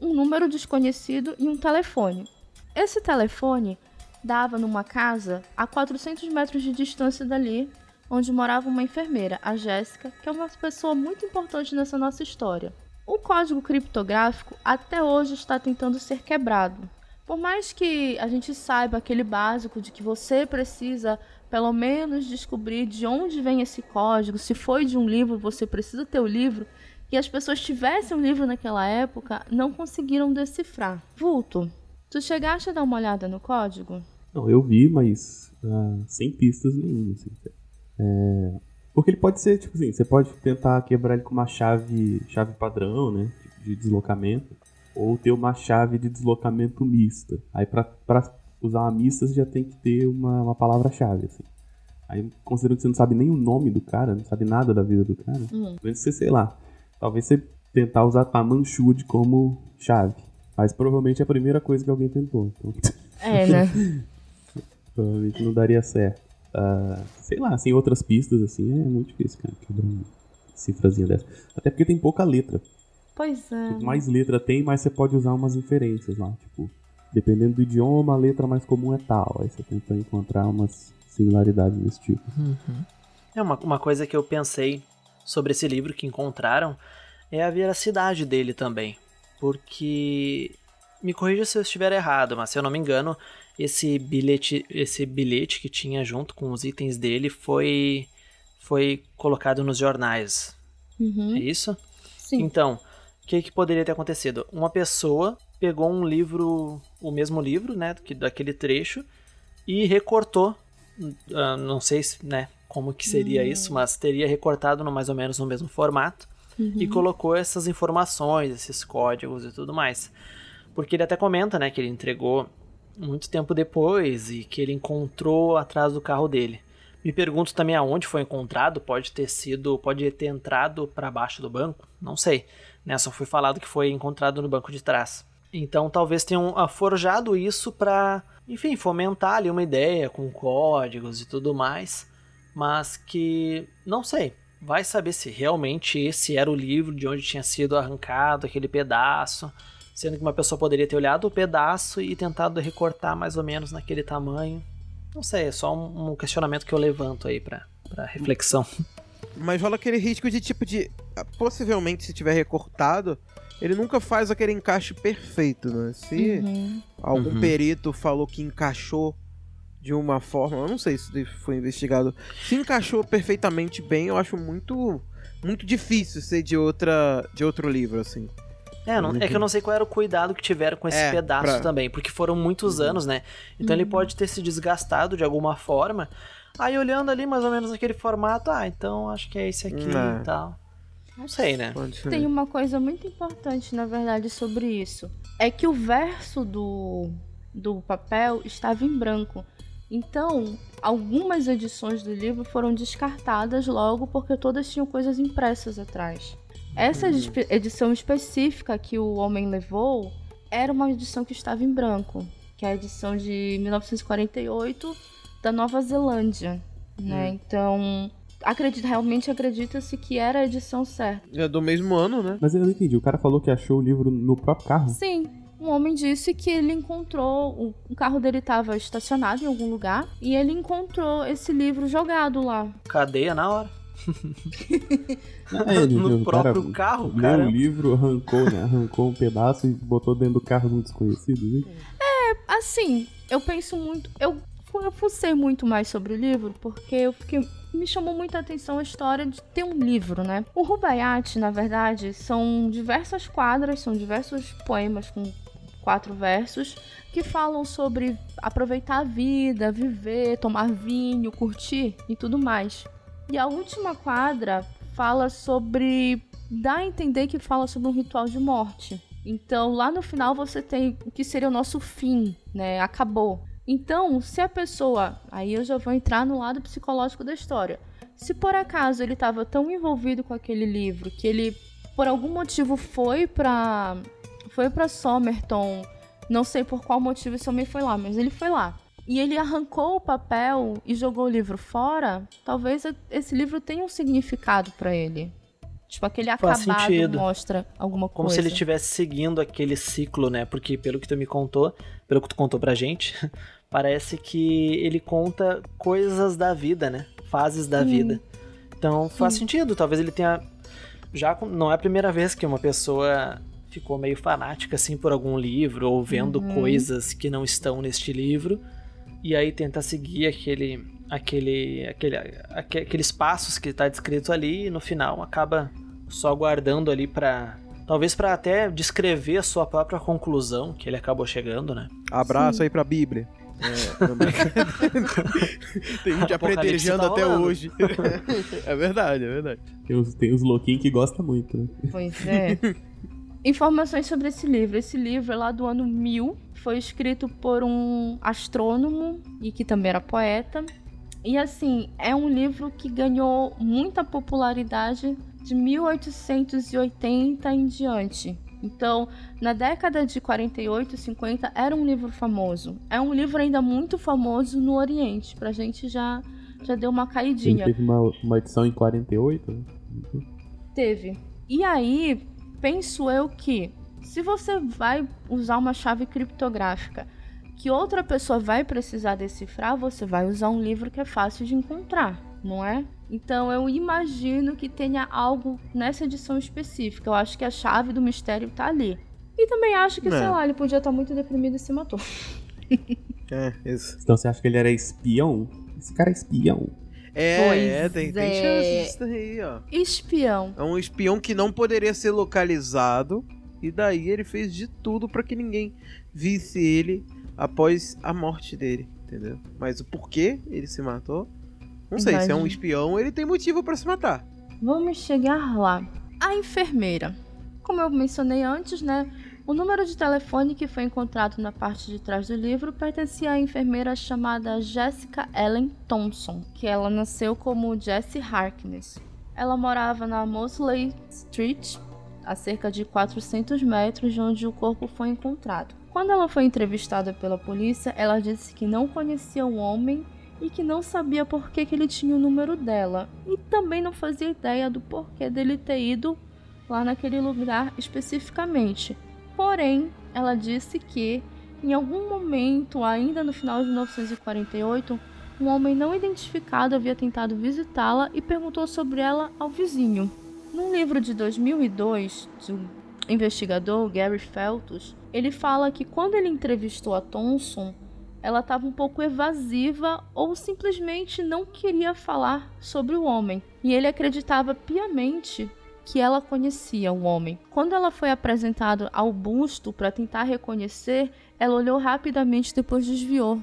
um número desconhecido e um telefone. Esse telefone dava numa casa a 400 metros de distância dali, onde morava uma enfermeira, a Jéssica, que é uma pessoa muito importante nessa nossa história. O código criptográfico até hoje está tentando ser quebrado, por mais que a gente saiba aquele básico de que você precisa pelo menos descobrir de onde vem esse código, se foi de um livro, você precisa ter o livro, e as pessoas tivessem um livro naquela época, não conseguiram decifrar. Vulto, tu chegaste a dar uma olhada no código? Não, eu vi, mas uh, sem pistas nenhuma. Assim. É... Porque ele pode ser, tipo assim, você pode tentar quebrar ele com uma chave, chave padrão, né? De deslocamento ou ter uma chave de deslocamento mista. Aí para usar uma mista você já tem que ter uma, uma palavra-chave, assim. Aí considerando que você não sabe nem o nome do cara, não sabe nada da vida do cara, uhum. você, sei lá, talvez você tentar usar Tamanchud como chave. Mas provavelmente é a primeira coisa que alguém tentou. Então... É, né? provavelmente não daria certo. Uh, sei lá, sem outras pistas, assim, é muito difícil, cara, quebrar uma cifrazinha dessa. Até porque tem pouca letra. Pois é. Quanto mais letra tem, mais você pode usar umas inferências lá. Tipo, dependendo do idioma, a letra mais comum é tal. Aí você tenta encontrar umas similaridades desse tipo. Uhum. É uma, uma coisa que eu pensei sobre esse livro que encontraram é a veracidade dele também. Porque. Me corrija se eu estiver errado, mas se eu não me engano, esse bilhete, esse bilhete que tinha junto com os itens dele foi, foi colocado nos jornais. Uhum. É isso? Sim. Então, o que, que poderia ter acontecido? Uma pessoa pegou um livro, o mesmo livro, né, daquele trecho, e recortou, uh, não sei se, né, como que seria uhum. isso, mas teria recortado no, mais ou menos no mesmo formato uhum. e colocou essas informações, esses códigos e tudo mais. Porque ele até comenta, né, que ele entregou muito tempo depois e que ele encontrou atrás do carro dele. Me pergunto também aonde foi encontrado, pode ter sido, pode ter entrado para baixo do banco, não sei né? Só foi falado que foi encontrado no banco de trás. Então talvez tenham forjado isso para, enfim, fomentar ali uma ideia com códigos e tudo mais, mas que não sei. vai saber se realmente esse era o livro de onde tinha sido arrancado aquele pedaço, sendo que uma pessoa poderia ter olhado o pedaço e tentado recortar mais ou menos naquele tamanho. Não sei, é só um, questionamento que eu levanto aí pra reflexão. Mas rola aquele risco de tipo de. Possivelmente, se tiver recortado, ele nunca faz aquele encaixe perfeito, né? Se Uhum. algum Uhum. perito falou que encaixou de uma forma, eu não sei se foi investigado, se encaixou perfeitamente bem, eu acho muito muito difícil ser de outra de outro livro assim. É, não- é que eu não sei qual era o cuidado que tiveram com esse É, pedaço pra- também, porque foram muitos Uhum. anos, né? Então ele Uhum. pode ter se desgastado de alguma forma. Aí olhando ali mais ou menos naquele formato, ah, então acho que é esse aqui É. e tal. Não sei, né? Pode ser. Tem uma coisa muito importante, na verdade, sobre isso. É que o verso do, do papel estava em branco. Então, algumas edições do livro foram descartadas logo porque todas tinham coisas impressas atrás. Essa Uhum. edição específica que o homem levou era uma edição que estava em branco, que é a edição de 1948 da Nova Zelândia, né? Hum. Então, acredita, realmente acredita-se que era a edição certa. É do mesmo ano, né? Mas eu não entendi. O cara falou que achou o livro no próprio carro. Sim, um homem disse que ele encontrou. O, carro dele estava estacionado em algum lugar e ele encontrou esse livro jogado lá. Cadeia na hora. É, no o próprio cara carro, leu cara. o livro, arrancou, né? Arrancou um pedaço e botou dentro do carro de um desconhecido. né? Assim, eu penso muito. Eu, eu fucei muito mais sobre o livro porque eu fiquei. Me chamou muita atenção a história de ter um livro, né? O Rubaiyat, na verdade, são diversas quadras, são diversos poemas com quatro versos que falam sobre aproveitar a vida, viver, tomar vinho, curtir e tudo mais. E a última quadra fala sobre. dá a entender que fala sobre um ritual de morte. Então, lá no final você tem o que seria o nosso fim, né? Acabou. Então, se a pessoa. Aí eu já vou entrar no lado psicológico da história. Se por acaso ele estava tão envolvido com aquele livro que ele, por algum motivo, foi pra. Foi pra Somerton. Não sei por qual motivo esse homem foi lá, mas ele foi lá. E ele arrancou o papel e jogou o livro fora. Talvez esse livro tenha um significado pra ele. Tipo, aquele Faz acabado sentido. mostra alguma Como coisa. se ele estivesse seguindo aquele ciclo, né? Porque pelo que tu me contou, pelo que tu contou pra gente, parece que ele conta coisas da vida, né? Fases da Sim. vida. Então faz Sim. sentido. Talvez ele tenha. Já não é a primeira vez que uma pessoa ficou meio fanática assim por algum livro ou vendo Uhum. coisas que não estão neste livro e aí tenta seguir aquele aquele aquele aque- aqueles passos que está descrito ali e no final acaba só guardando ali pra. talvez pra até descrever a sua própria conclusão que ele acabou chegando, né? Abraço Sim. aí pra Bíblia. É, não. Tem gente apredejando tá até rolando. hoje. é verdade, é verdade. Tem os, tem os louquinhos que gostam muito, né? Pois é. Informações sobre esse livro. Esse livro é lá do ano 1000. Foi escrito por um astrônomo e que também era poeta. E assim, é um livro que ganhou muita popularidade de 1880 em diante. Então, na década de 48 e 50 era um livro famoso. É um livro ainda muito famoso no Oriente. Pra gente já já deu uma Ele caidinha. teve uma, uma edição em 48, né? Teve. E aí, penso eu que se você vai usar uma chave criptográfica que outra pessoa vai precisar decifrar, você vai usar um livro que é fácil de encontrar, não é? Então eu imagino que tenha algo nessa edição específica. Eu acho que a chave do mistério tá ali. E também acho que, É. sei lá, ele podia estar muito deprimido e se matou. É, isso. Então você acha que ele era espião? Esse cara é espião. É, Pois é, tem, tem é. chance disso daí, ó. Espião. É um espião que não poderia ser localizado. E daí ele fez de tudo pra que ninguém visse ele após a morte dele, entendeu? Mas o porquê ele se matou? Não sei, se é um Imagina. espião, ele tem motivo pra se matar. Vamos chegar lá. A enfermeira. Como eu mencionei antes, né? O número de telefone que foi encontrado na parte de trás do livro pertencia à enfermeira chamada Jessica Ellen Thompson, que ela nasceu como Jessie Harkness. Ela morava na Mosley Street, a cerca de 400 metros de onde o corpo foi encontrado. Quando ela foi entrevistada pela polícia, ela disse que não conhecia o homem e que não sabia por que, que ele tinha o número dela e também não fazia ideia do porquê dele ter ido lá naquele lugar especificamente. Porém, ela disse que em algum momento, ainda no final de 1948, um homem não identificado havia tentado visitá-la e perguntou sobre ela ao vizinho. Num livro de 2002 do investigador Gary Feltus, ele fala que quando ele entrevistou a Thompson, ela estava um pouco evasiva ou simplesmente não queria falar sobre o homem. E ele acreditava piamente que ela conhecia o homem. Quando ela foi apresentada ao busto para tentar reconhecer, ela olhou rapidamente depois desviou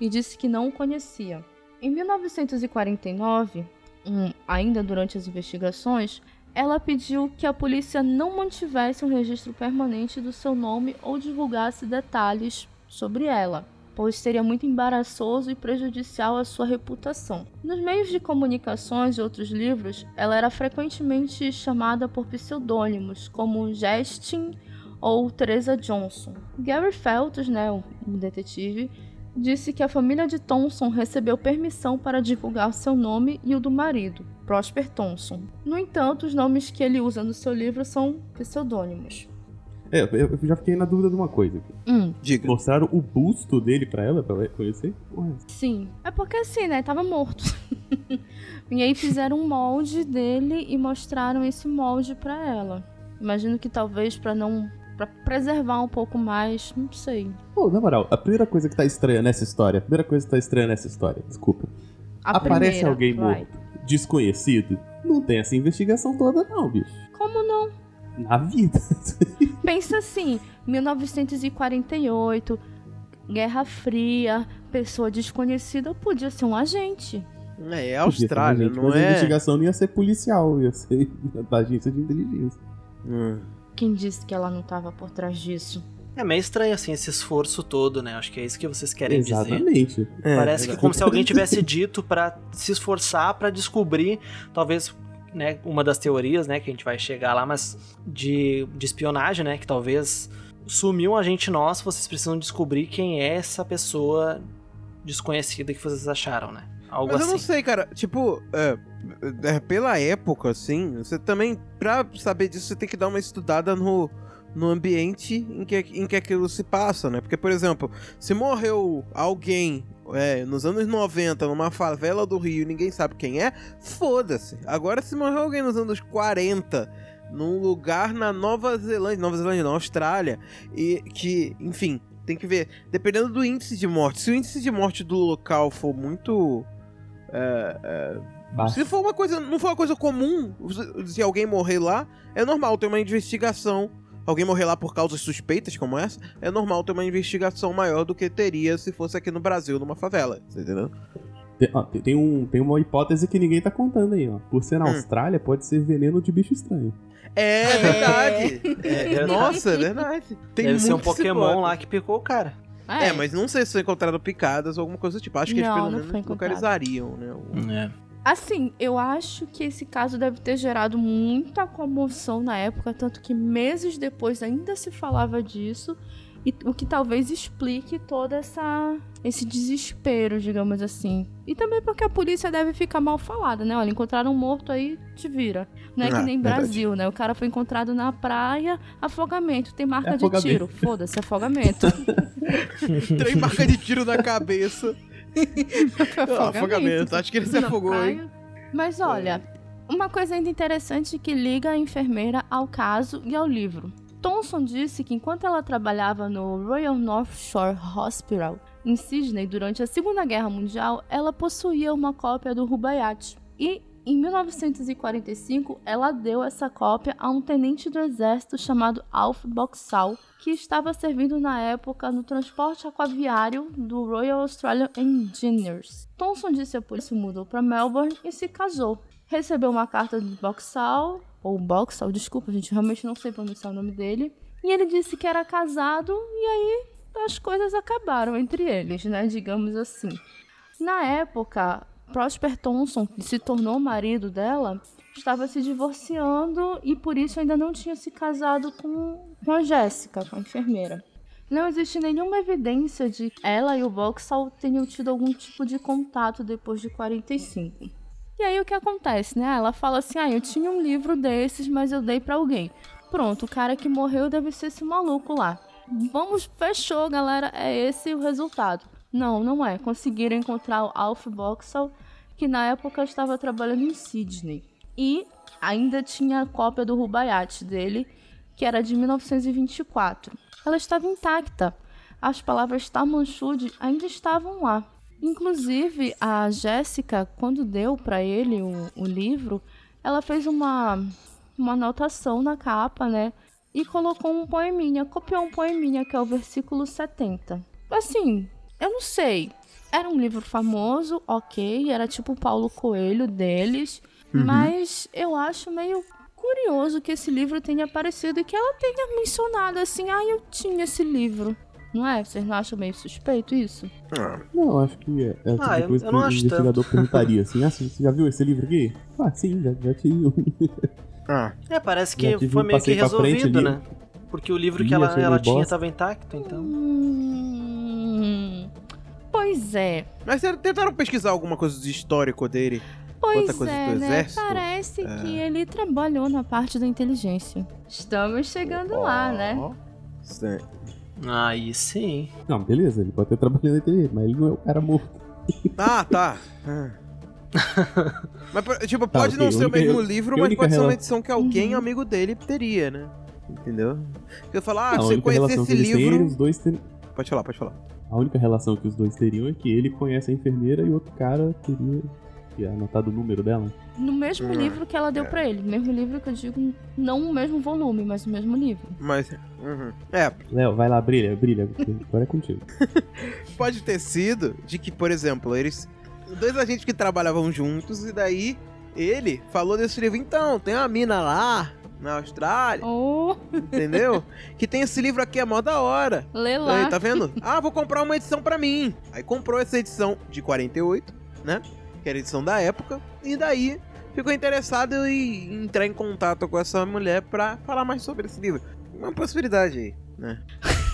e disse que não o conhecia. Em 1949, um, ainda durante as investigações, ela pediu que a polícia não mantivesse um registro permanente do seu nome ou divulgasse detalhes sobre ela pois seria muito embaraçoso e prejudicial à sua reputação. Nos meios de comunicações e outros livros, ela era frequentemente chamada por pseudônimos, como Justin ou Teresa Johnson. Gary Feltus, né, o detetive, disse que a família de Thompson recebeu permissão para divulgar seu nome e o do marido, Prosper Thompson. No entanto, os nomes que ele usa no seu livro são pseudônimos. É, eu já fiquei na dúvida de uma coisa aqui. Hum. Diga. Mostraram o busto dele pra ela, pra conhecer? Porra. Sim. É porque assim, né? Tava morto. e aí fizeram um molde dele e mostraram esse molde pra ela. Imagino que talvez pra não. pra preservar um pouco mais, não sei. Pô, na moral, a primeira coisa que tá estranha nessa história, a primeira coisa que tá estranha nessa história, desculpa. A Aparece primeira, alguém vai. morto, desconhecido, não tem essa investigação toda, não, bicho. Como não? Na vida. Pensa assim, 1948, Guerra Fria, pessoa desconhecida podia ser um agente. É, é Austrália, gente, não mas a é? investigação não ia ser policial, ia ser da agência de inteligência. Hum. Quem disse que ela não estava por trás disso? É meio estranho, assim, esse esforço todo, né? Acho que é isso que vocês querem dizer. Exatamente. É, Parece que verdade. como se alguém tivesse dito pra se esforçar pra descobrir, talvez, né, uma das teorias, né, que a gente vai chegar lá, mas de, de espionagem, né, que talvez sumiu um agente nosso, vocês precisam descobrir quem é essa pessoa desconhecida que vocês acharam, né? Algo Mas eu assim. não sei, cara. Tipo, é, é, pela época, assim, você também, pra saber disso, você tem que dar uma estudada no, no ambiente em que, em que aquilo se passa, né? Porque, por exemplo, se morreu alguém é, nos anos 90 numa favela do Rio e ninguém sabe quem é, foda-se. Agora, se morreu alguém nos anos 40 num lugar na Nova Zelândia, Nova Zelândia, na Austrália, e que, enfim, tem que ver, dependendo do índice de morte. Se o índice de morte do local for muito Baixo. se for uma coisa, não for uma coisa comum, se alguém morrer lá, é normal ter uma investigação. Alguém morrer lá por causas suspeitas como essa, é normal ter uma investigação maior do que teria se fosse aqui no Brasil, numa favela. Você entendeu? Tem, ó, tem- um, tem uma hipótese que ninguém tá contando aí, ó. Por ser na Hum. Austrália, pode ser veneno de bicho estranho. É verdade. É verdade. Nossa, é verdade. Tem Deve ser um Pokémon pode. lá que picou o cara. É, mas não sei se foi encontrado picadas ou alguma coisa do tipo. Acho que eles Não, pelo não menos localizariam, né? o- É. Assim, eu acho que esse caso deve ter gerado muita comoção na época, tanto que meses depois ainda se falava disso, e o que talvez explique todo essa esse desespero, digamos assim. E também porque a polícia deve ficar mal falada, né? Olha, encontraram um morto aí, te vira. Não é que Ah, nem verdade. Brasil, né? O cara foi encontrado na praia, afogamento, tem marca É de tiro. Foda-se, afogamento. Trem marca de tiro na cabeça. Foi Ah, afogamento. Acho que ele se na afogou, hein? Mas olha, uma coisa ainda interessante que liga a enfermeira ao caso e ao livro. Thompson disse que enquanto ela trabalhava no Royal North Shore Hospital em Sydney durante a Segunda Guerra Mundial, ela possuía uma cópia do Rubaiyat. E em 1945, ela deu essa cópia a um tenente do exército chamado Alf Boxall, que estava servindo na época no transporte aquaviário do Royal Australian Engineers. Thompson disse a polícia mudou para Melbourne e se casou. Recebeu uma carta de Boxall, ou Boxall, desculpa, gente, realmente não sei pronunciar o nome dele. E ele disse que era casado e aí as coisas acabaram entre eles, né, digamos assim. Na época, Prosper Thompson, que se tornou marido dela, estava se divorciando e por isso ainda não tinha se casado com, com a Jéssica, com a enfermeira. não existe nenhuma evidência de que ela e o Boxall tenham tido algum tipo de contato depois de 45. E aí o que acontece, né? Ela fala assim: "Ah, eu tinha um livro desses, mas eu dei para alguém". Pronto, o cara que morreu deve ser esse maluco lá. Vamos, fechou, galera. É esse o resultado. Não, não é. Conseguiram encontrar o Alf Boxall, que na época estava trabalhando em Sydney. E ainda tinha a cópia do Rubaiyat dele, que era de 1924. Ela estava intacta. As palavras Tamanchud ainda estavam lá. Inclusive, a Jéssica, quando deu para ele o, o livro, ela fez uma, uma anotação na capa, né? E colocou um poeminha, copiou um poeminha, que é o versículo 70. Assim, eu não sei. Era um livro famoso, ok, era tipo o Paulo Coelho deles, Uhum. mas eu acho meio curioso que esse livro tenha aparecido e que ela tenha mencionado assim, ah, eu tinha esse livro. Não é? Vocês não acham meio suspeito isso? Ah, Não, eu acho que é, é tipo Ah, de eu- coisa eu que não o acho investigador perguntaria assim, ah, você já viu esse livro aqui? Ah, sim, já, já tinha. ah, É, parece que foi um meio que frente resolvido, ali. né? Porque o livro que ela, ela tinha estava intacto, então. Hum, pois é. Mas vocês tentaram pesquisar alguma coisa do histórico dele? Pois é, do né? exército? Parece que ele trabalhou na parte da inteligência. Estamos chegando lá, né? Sim. Aí sim. Não, beleza, ele pode ter trabalhado na TV, mas ele não é o cara morto. Ah, tá. Ah. Mas, tipo, Tá, pode ok, não ser o mesmo livro, que mas pode ser uma edição que alguém Uhum. amigo dele teria, né? Entendeu? Eu falar, ah, Não, você conhece esse têm, livro. os dois Pode falar, pode falar. A única relação que os dois teriam é que ele conhece a enfermeira e o outro cara teria teria anotado o número dela. No mesmo Hum, livro que ela deu é. pra ele. Mesmo livro que eu digo, não o mesmo volume, mas o mesmo livro. Mas. uhum. É, Léo, vai lá, brilha, brilha. Agora é contigo. pode ter sido de que, por exemplo, eles. Dois agentes que trabalhavam juntos, e daí ele falou desse livro. Então, tem uma mina lá na Austrália, Oh, entendeu? que tem esse livro aqui, é mó da hora. lê lá. Aí, tá vendo? Ah, vou comprar uma edição pra mim. Aí comprou essa edição de 48, né? Que era a edição da época. E daí ficou interessado em entrar em contato com essa mulher pra falar mais sobre esse livro. Uma possibilidade aí, né?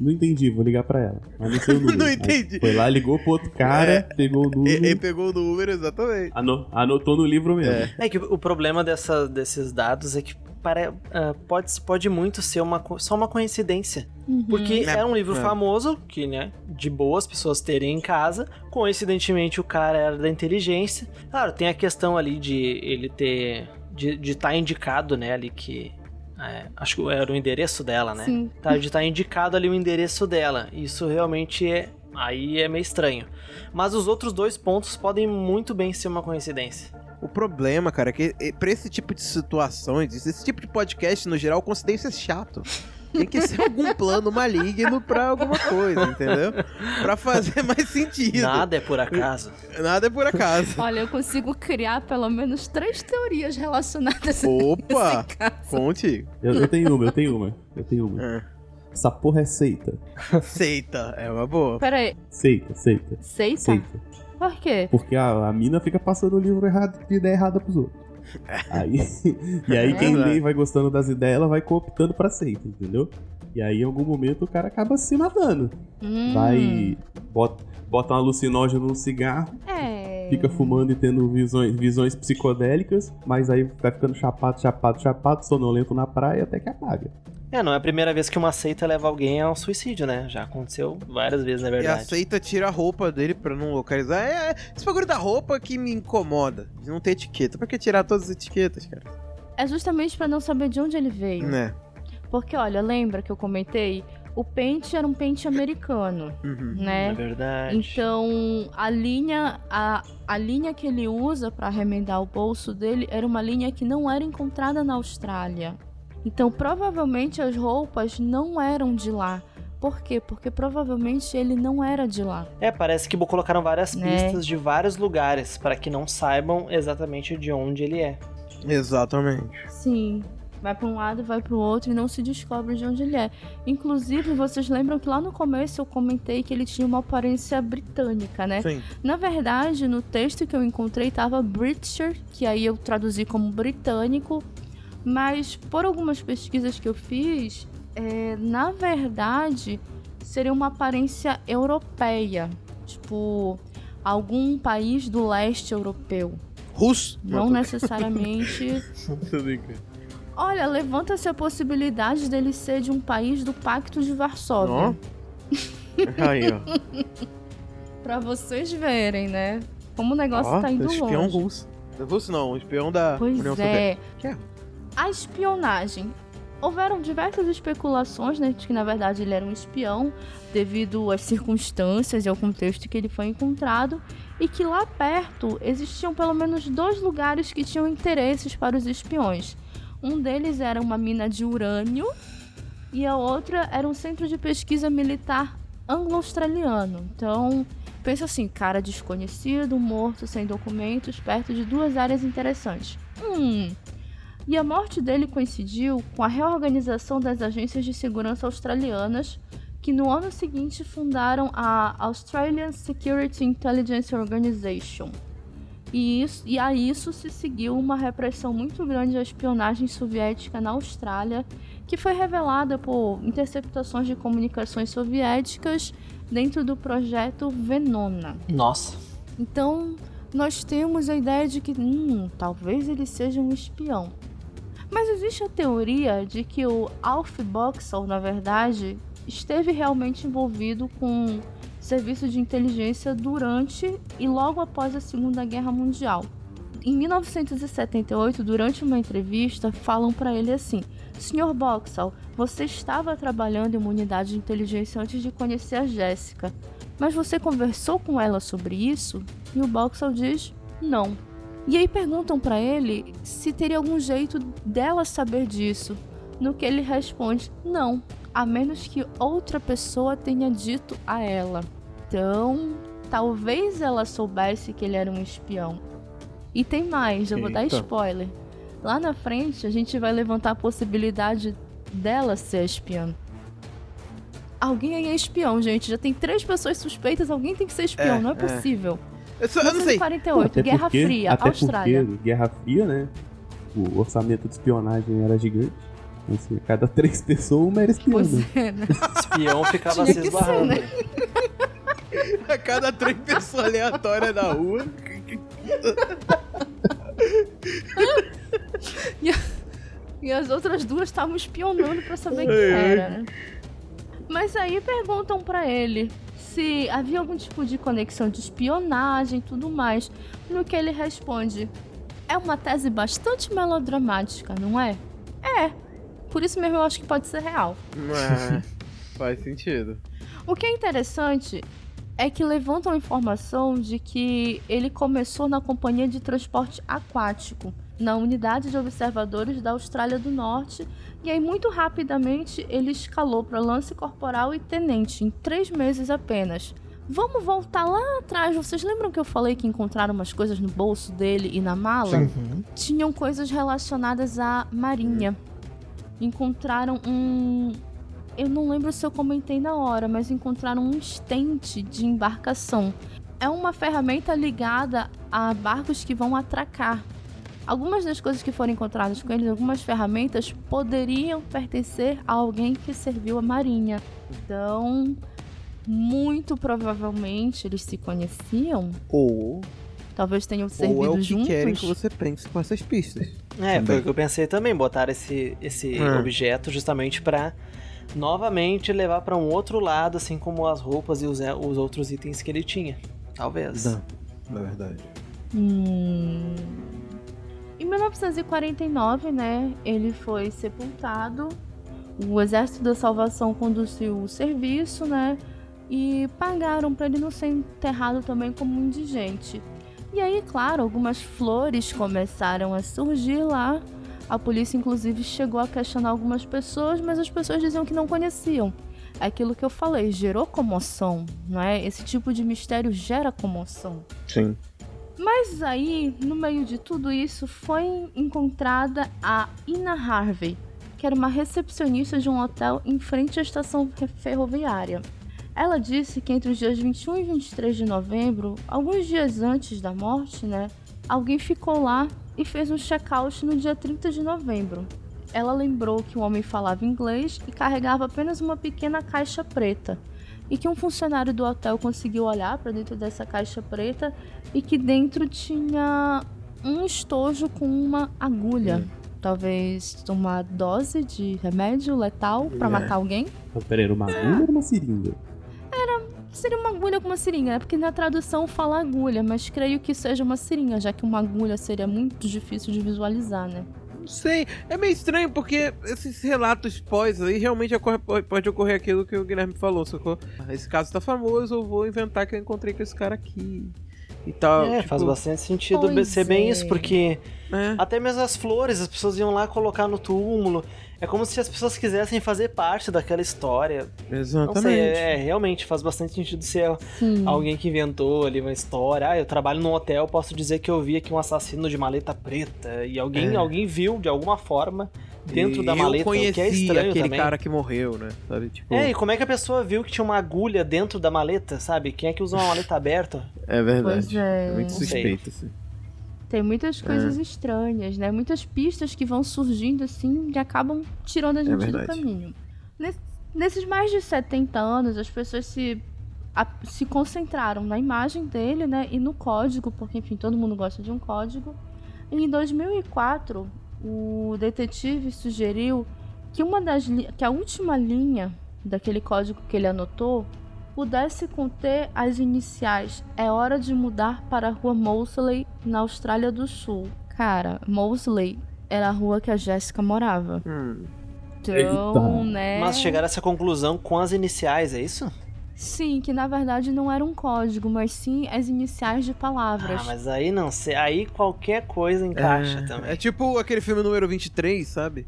Não entendi, vou ligar pra ela. Mas não sei o número. Não Aí entendi. Foi lá, ligou pro outro cara, É. pegou o E- número, Ele pegou o número, exatamente. ano- anotou no livro mesmo. É. É que o problema dessa, desses dados é que pare, ah, pode, pode muito ser uma, só uma coincidência. Uhum. Porque É, era um livro é. famoso, que, né, de boas pessoas terem em casa. Coincidentemente, o cara era da inteligência. Claro, tem a questão ali de ele ter. de estar indicado, né, ali que. é, acho que era o endereço dela, né? Sim. Tá, de estar indicado ali o endereço dela. Isso realmente é. Aí é meio estranho. Mas os outros dois pontos podem muito bem ser uma coincidência. O problema, cara, é que eh, pra esse tipo de situações, esse tipo de podcast, no geral, coincidência é chato. Tem que ser algum plano maligno pra alguma coisa, entendeu? Pra fazer mais sentido. Nada é por acaso. Nada é por acaso. Olha, eu consigo criar pelo menos três teorias relacionadas Opa! a esse caso. Conte. Eu, eu tenho uma, eu tenho uma. Eu tenho uma. Ah, Essa porra é seita. Seita, é uma boa. Pera aí, Seita, seita, seita? seita. Por quê? Porque a, a mina fica passando o livro errado de ideia errada pros outros. Aí, e aí quem lê e vai gostando das ideias, ela vai cooptando pra seita, entendeu? E aí em algum momento o cara acaba se matando. Hum, Vai, bota, bota um alucinógeno no cigarro, É. fica fumando e tendo visões, visões psicodélicas, mas aí vai ficando chapado, chapado, chapado, sonolento na praia até que apaga. É, não é a primeira vez que uma seita leva alguém ao suicídio, né? Já aconteceu várias vezes, na E a verdade. seita tira a roupa dele pra não localizar. É, é esse bagulho da roupa que me incomoda. De não ter etiqueta. Por que tirar todas as etiquetas, cara? É justamente pra não saber de onde ele veio. Né? Porque, olha, lembra que eu comentei? O pente era um pente americano, Uhum. É né? verdade. Então, a linha, a, a linha que ele usa pra remendar o bolso dele era uma linha que não era encontrada na Austrália. Então, provavelmente as roupas não eram de lá. Por quê? Porque provavelmente ele não era de lá. É, parece que colocaram várias Né? pistas de vários lugares para que não saibam exatamente de onde ele é. Exatamente. Sim. Vai pra um lado, vai pro outro e não se descobre de onde ele é. Inclusive, vocês lembram que lá no começo eu comentei que ele tinha uma aparência britânica, né? Sim. Na verdade, no texto que eu encontrei tava Britisher, que aí eu traduzi como britânico, mas por algumas pesquisas que eu fiz, é, na verdade, seria uma aparência europeia, tipo algum país do leste europeu. Russo? Não necessariamente. Olha, levanta-se a possibilidade dele ser de um país do Pacto de Varsóvia. Ó. Aí, ó. Pra vocês verem, né? Como o negócio Ó, tá indo espião longe. russo. Russo não, espião da Pois União é. Soviética. É? A espionagem. Houveram diversas especulações, né, de que na verdade ele era um espião, devido às circunstâncias e ao contexto que ele foi encontrado, e que lá perto existiam pelo menos dois lugares que tinham interesses para os espiões. Um deles era uma mina de urânio e a outra era um centro de pesquisa militar anglo-australiano. Então, pensa assim, cara desconhecido, morto, sem documentos, perto de duas áreas interessantes. Hum, e a morte dele coincidiu com a reorganização das agências de segurança australianas, que no ano seguinte fundaram a Australian Security Intelligence Organization. E, isso, e a isso se seguiu uma repressão muito grande à espionagem soviética na Austrália, que foi revelada por interceptações de comunicações soviéticas dentro do projeto Venona. Nossa. Então, nós temos a ideia de que, hum, talvez ele seja um espião. Mas existe a teoria de que o Alf Boxall, na verdade, esteve realmente envolvido com serviço de inteligência durante e logo após a Segunda Guerra Mundial. Em 1978, durante uma entrevista, falam para ele assim: Sr. Boxall, você estava trabalhando em uma unidade de inteligência antes de conhecer a Jéssica, mas você conversou com ela sobre isso? E o Boxall diz: não. E aí perguntam para ele se teria algum jeito dela saber disso. No que ele responde: não, a menos que outra pessoa tenha dito a ela. Então, talvez ela soubesse que ele era um espião. E tem mais, eu vou dar spoiler. Lá na frente, a gente vai levantar a possibilidade dela ser espiã. Alguém aí é espião, gente. Já tem três pessoas suspeitas, alguém tem que ser espião, É, não é é. possível. Eu, só- eu não sei. 1948, Até Guerra porque- Fria, até Austrália. porque Guerra Fria, né? O orçamento de espionagem era gigante. Então, Assim, cada três pessoas, uma era espiã. Pois né? é, né? Espião ficava Tinha se que esbarrando. ser, né? A cada três pessoas aleatórias na rua. E as outras duas estavam espionando pra saber quem era, né? Mas aí perguntam pra ele se havia algum tipo de conexão de espionagem e tudo mais. No que ele responde: É uma tese bastante melodramática, não é? É. Por isso mesmo eu acho que pode ser real. É, faz sentido. O que é interessante é que levantam a informação de que ele começou na companhia de transporte aquático, na unidade de observadores da Austrália do Norte, e aí muito rapidamente ele escalou para lance corporal e tenente em três meses apenas. Vamos voltar lá atrás. Vocês lembram que eu falei que encontraram umas coisas no bolso dele e na mala? Uhum. tinham coisas relacionadas à marinha. Encontraram um. Eu não lembro se eu comentei na hora, mas encontraram um estente de embarcação. É uma ferramenta ligada a barcos que vão atracar. Algumas das coisas que foram encontradas com eles, algumas ferramentas, poderiam pertencer a alguém que serviu a marinha. Então, muito provavelmente eles se conheciam. Ou, Talvez tenham ou servido é o que juntos. querem que você pense com essas pistas. É, foi Também. o que eu pensei também, botar esse, esse É. objeto justamente pra novamente levar pra um outro lado, assim como as roupas e os, os outros itens que ele tinha. Talvez. Não, na verdade. Hum. Em 1949, né, ele foi sepultado. O Exército da Salvação conduziu o serviço, né, e pagaram para ele não ser enterrado também como um indigente. E aí, claro, algumas flores começaram a surgir lá. A polícia, inclusive, chegou a questionar algumas pessoas, mas as pessoas diziam que não conheciam. É Aquilo que eu falei, gerou comoção, não é? Esse tipo de mistério gera comoção. Sim. Mas aí, no meio de tudo isso, foi encontrada a Ina Harvey, que era uma recepcionista de um hotel em frente à estação fe- ferroviária. Ela disse que entre os dias 21 e 23 de novembro, alguns dias antes da morte, né, alguém ficou lá e fez um check-out no dia 30 de novembro. Ela lembrou que o homem falava inglês e carregava apenas uma pequena caixa preta. e que um funcionário do hotel conseguiu olhar para dentro dessa caixa preta e que dentro tinha um estojo com uma agulha. Talvez uma dose de remédio letal para É. matar alguém. Então, era uma agulha ou era uma seringa? Seria uma agulha com uma seringa, né? Porque na tradução fala agulha, mas creio que seja uma seringa, já que uma agulha seria muito difícil de visualizar, né? Não sei. É meio estranho porque esses relatos pós aí realmente ocorre- pode ocorrer aquilo que o Guilherme falou, sacou? Esse caso tá famoso, eu vou inventar que eu encontrei com esse cara aqui. E tal. É, tipo, faz bastante sentido Pois ser bem é. isso, porque é. até mesmo as flores, as pessoas iam lá colocar no túmulo. É como se as pessoas quisessem fazer parte daquela história. Não sei, Exatamente. é, realmente faz bastante sentido ser Sim. alguém que inventou ali uma história. Ah, eu trabalho num hotel, posso dizer que eu vi aqui um assassino de maleta preta. E alguém, É. alguém viu de alguma forma dentro E da maleta, eu conheci o que é estranho aquele também. cara que morreu, né? Sabe? Tipo, É, e como é que a pessoa viu que tinha uma agulha dentro da maleta, sabe? Quem é que usa uma maleta aberta? é verdade. Pois é. muito Não sei. suspeito, assim. Tem muitas coisas É. estranhas, né? Muitas pistas que vão surgindo assim e acabam tirando a gente do É verdade. caminho. Nes- Nesses mais de 70 anos, as pessoas se, a- se concentraram na imagem dele, né? E no código, porque, enfim, todo mundo gosta de um código. E em 2004, o detetive sugeriu que, uma das que a última linha daquele código que ele anotou pudesse conter as iniciais É hora de mudar para a rua Mosley, na Austrália do Sul. Cara, Mosley era a rua que a Jéssica morava. Hum. Então, Eita. né? Mas chegaram a essa conclusão com as iniciais, é isso? Sim, que na verdade não era um código, mas sim as iniciais de palavras. Ah, mas aí não sei. Aí qualquer coisa encaixa é, também. É tipo aquele filme número 23, sabe?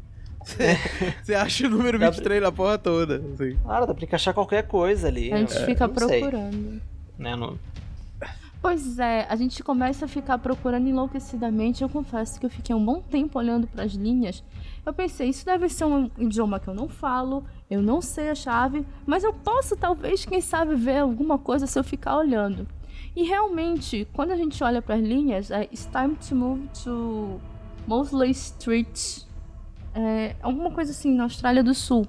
Você acha o número Dá 23 na porra toda. Assim. Claro, dá pra encaixar qualquer coisa ali. A gente eu- fica procurando. né? Não- Pois é, a gente começa a ficar procurando enlouquecidamente. Eu confesso que eu fiquei um bom tempo olhando para as linhas. Eu pensei, isso deve ser um idioma que eu não falo, eu não sei a chave, mas eu posso talvez, quem sabe, ver alguma coisa se eu ficar olhando. E realmente, quando a gente olha para as linhas, é It's time to move to Mosley Street. É, alguma coisa assim, na Austrália do Sul.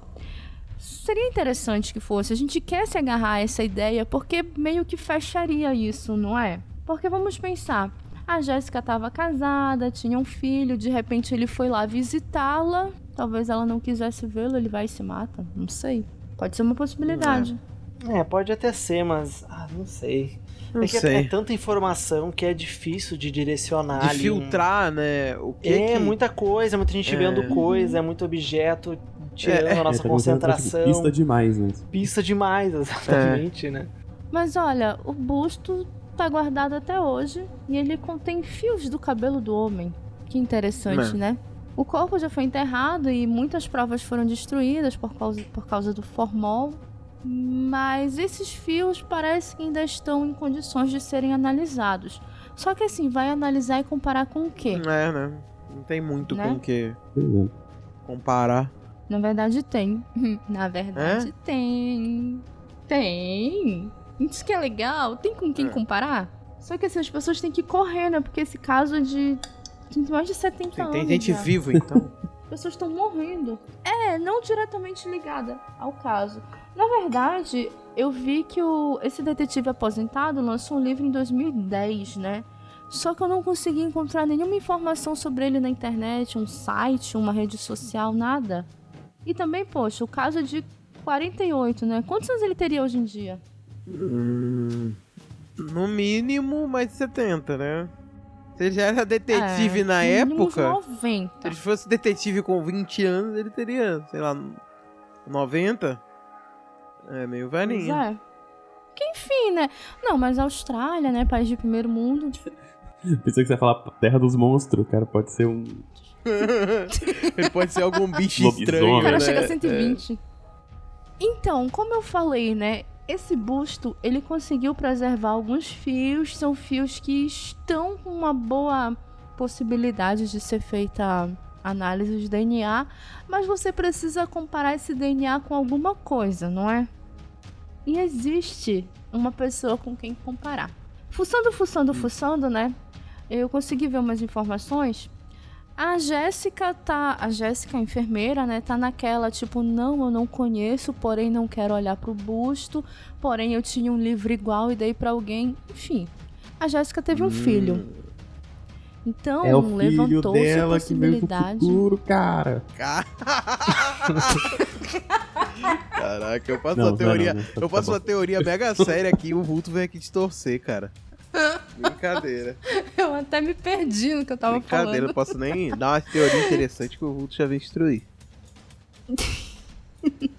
Seria interessante que fosse. A gente quer se agarrar a essa ideia porque meio que fecharia isso, não é? Porque vamos pensar. A Jéssica estava casada, tinha um filho, de repente ele foi lá visitá-la. Talvez ela não quisesse vê-lo, ele vai e se mata. Não sei. Pode ser uma possibilidade. É, pode até ser, mas. Ah, não sei. Não é que é- sei. é tanta informação que é difícil de direcionar De ali. um- filtrar, né? O que É, que... muita coisa, muita gente É. vendo coisa, é muito objeto, tirando É, a nossa É, tá a ficar, concentração. Pista demais, né? Pista demais, exatamente, né? Mas olha, o busto tá guardado até hoje e ele contém fios do cabelo do homem. Que interessante, É. né? O corpo já foi enterrado e muitas provas foram destruídas por causa, por causa do formol. Mas esses fios parece que ainda estão em condições de serem analisados. Só que assim, vai analisar e comparar com o quê? É, né? Não tem muito Né? com o que Pois é. comparar. Na verdade tem. Na verdade tem. Tem. Isso que é legal. Tem com quem É. comparar. Só que assim, as pessoas têm que correr, né? Porque esse caso é de. Tem mais de 70 Tem, anos. tem gente já. viva, então. As pessoas estão morrendo. É, não diretamente ligada ao caso. Na verdade, eu vi que o, esse detetive aposentado lançou um livro em 2010, né? Só que eu não consegui encontrar nenhuma informação sobre ele na internet, um site, uma rede social, nada. E também, poxa, o caso é de 48, né? Quantos anos ele teria hoje em dia? Hum, no mínimo, mais de 70, né? Se ele já era detetive É, na época, 90. se ele fosse detetive com 20 anos, ele teria, sei lá, 90. É meio Pois velhinho. é. Que enfim, né? Não, mas Austrália, né? País de primeiro mundo. Pensei que você ia falar Terra dos Monstros, cara. Pode ser um. ele pode ser algum bicho Lobisomem, estranho, O cara né? chega a 120. Então, como eu falei, né? Esse busto, ele conseguiu preservar alguns fios. São fios que estão com uma boa possibilidade de ser feita análise de DNA. Mas você precisa comparar esse DNA com alguma coisa, não é? E existe uma pessoa com quem comparar. Fuçando, fuçando, fuçando, né? Eu consegui ver umas informações. A Jéssica tá. A Jéssica, a enfermeira, né? Tá naquela, tipo, não, eu não conheço, porém não quero olhar pro busto, porém eu tinha um livro igual e dei para alguém. Enfim. A Jéssica teve um hum. filho. Então, é o levantou-se a possibilidade. Que futuro, cara. Caraca, eu faço não, uma teoria. Não, não, eu faço uma teoria mega séria aqui e o vulto vem aqui te torcer, cara. Brincadeira. Eu até me perdi no que eu tava Brincadeira, falando. Brincadeira, eu posso nem dar uma teoria interessante que o vulto já vem destruir.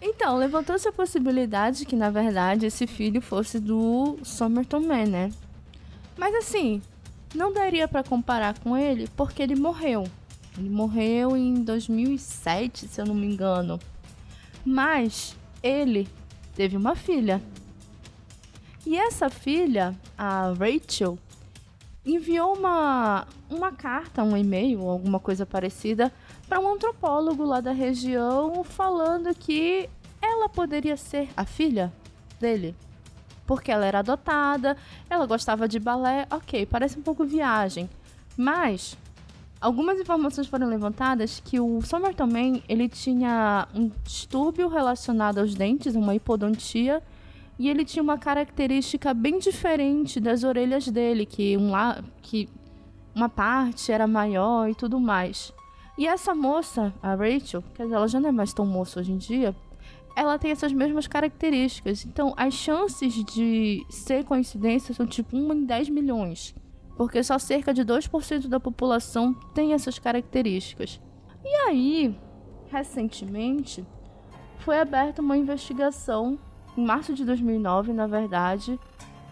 então, levantou-se a possibilidade que, na verdade, esse filho fosse do Somerton Man, né? Mas assim, não daria para comparar com ele porque ele morreu. Ele morreu em 2007, se eu não me engano. Mas ele teve uma filha. E essa filha, a Rachel, enviou uma, uma carta, um e-mail, alguma coisa parecida, para um antropólogo lá da região, falando que ela poderia ser a filha dele porque ela era adotada, ela gostava de balé, ok, parece um pouco viagem. Mas algumas informações foram levantadas que o Somerton Man, ele tinha um distúrbio relacionado aos dentes, uma hipodontia, e ele tinha uma característica bem diferente das orelhas dele, que, um la que uma parte era maior e tudo mais. E essa moça, a Rachel, quer dizer, ela já não é mais tão moça hoje em dia, ela tem essas mesmas características. Então, as chances de ser coincidência são tipo 1 em 10 milhões. Porque só cerca de 2% da população tem essas características. E aí, recentemente, foi aberta uma investigação, em março de 2009, na verdade,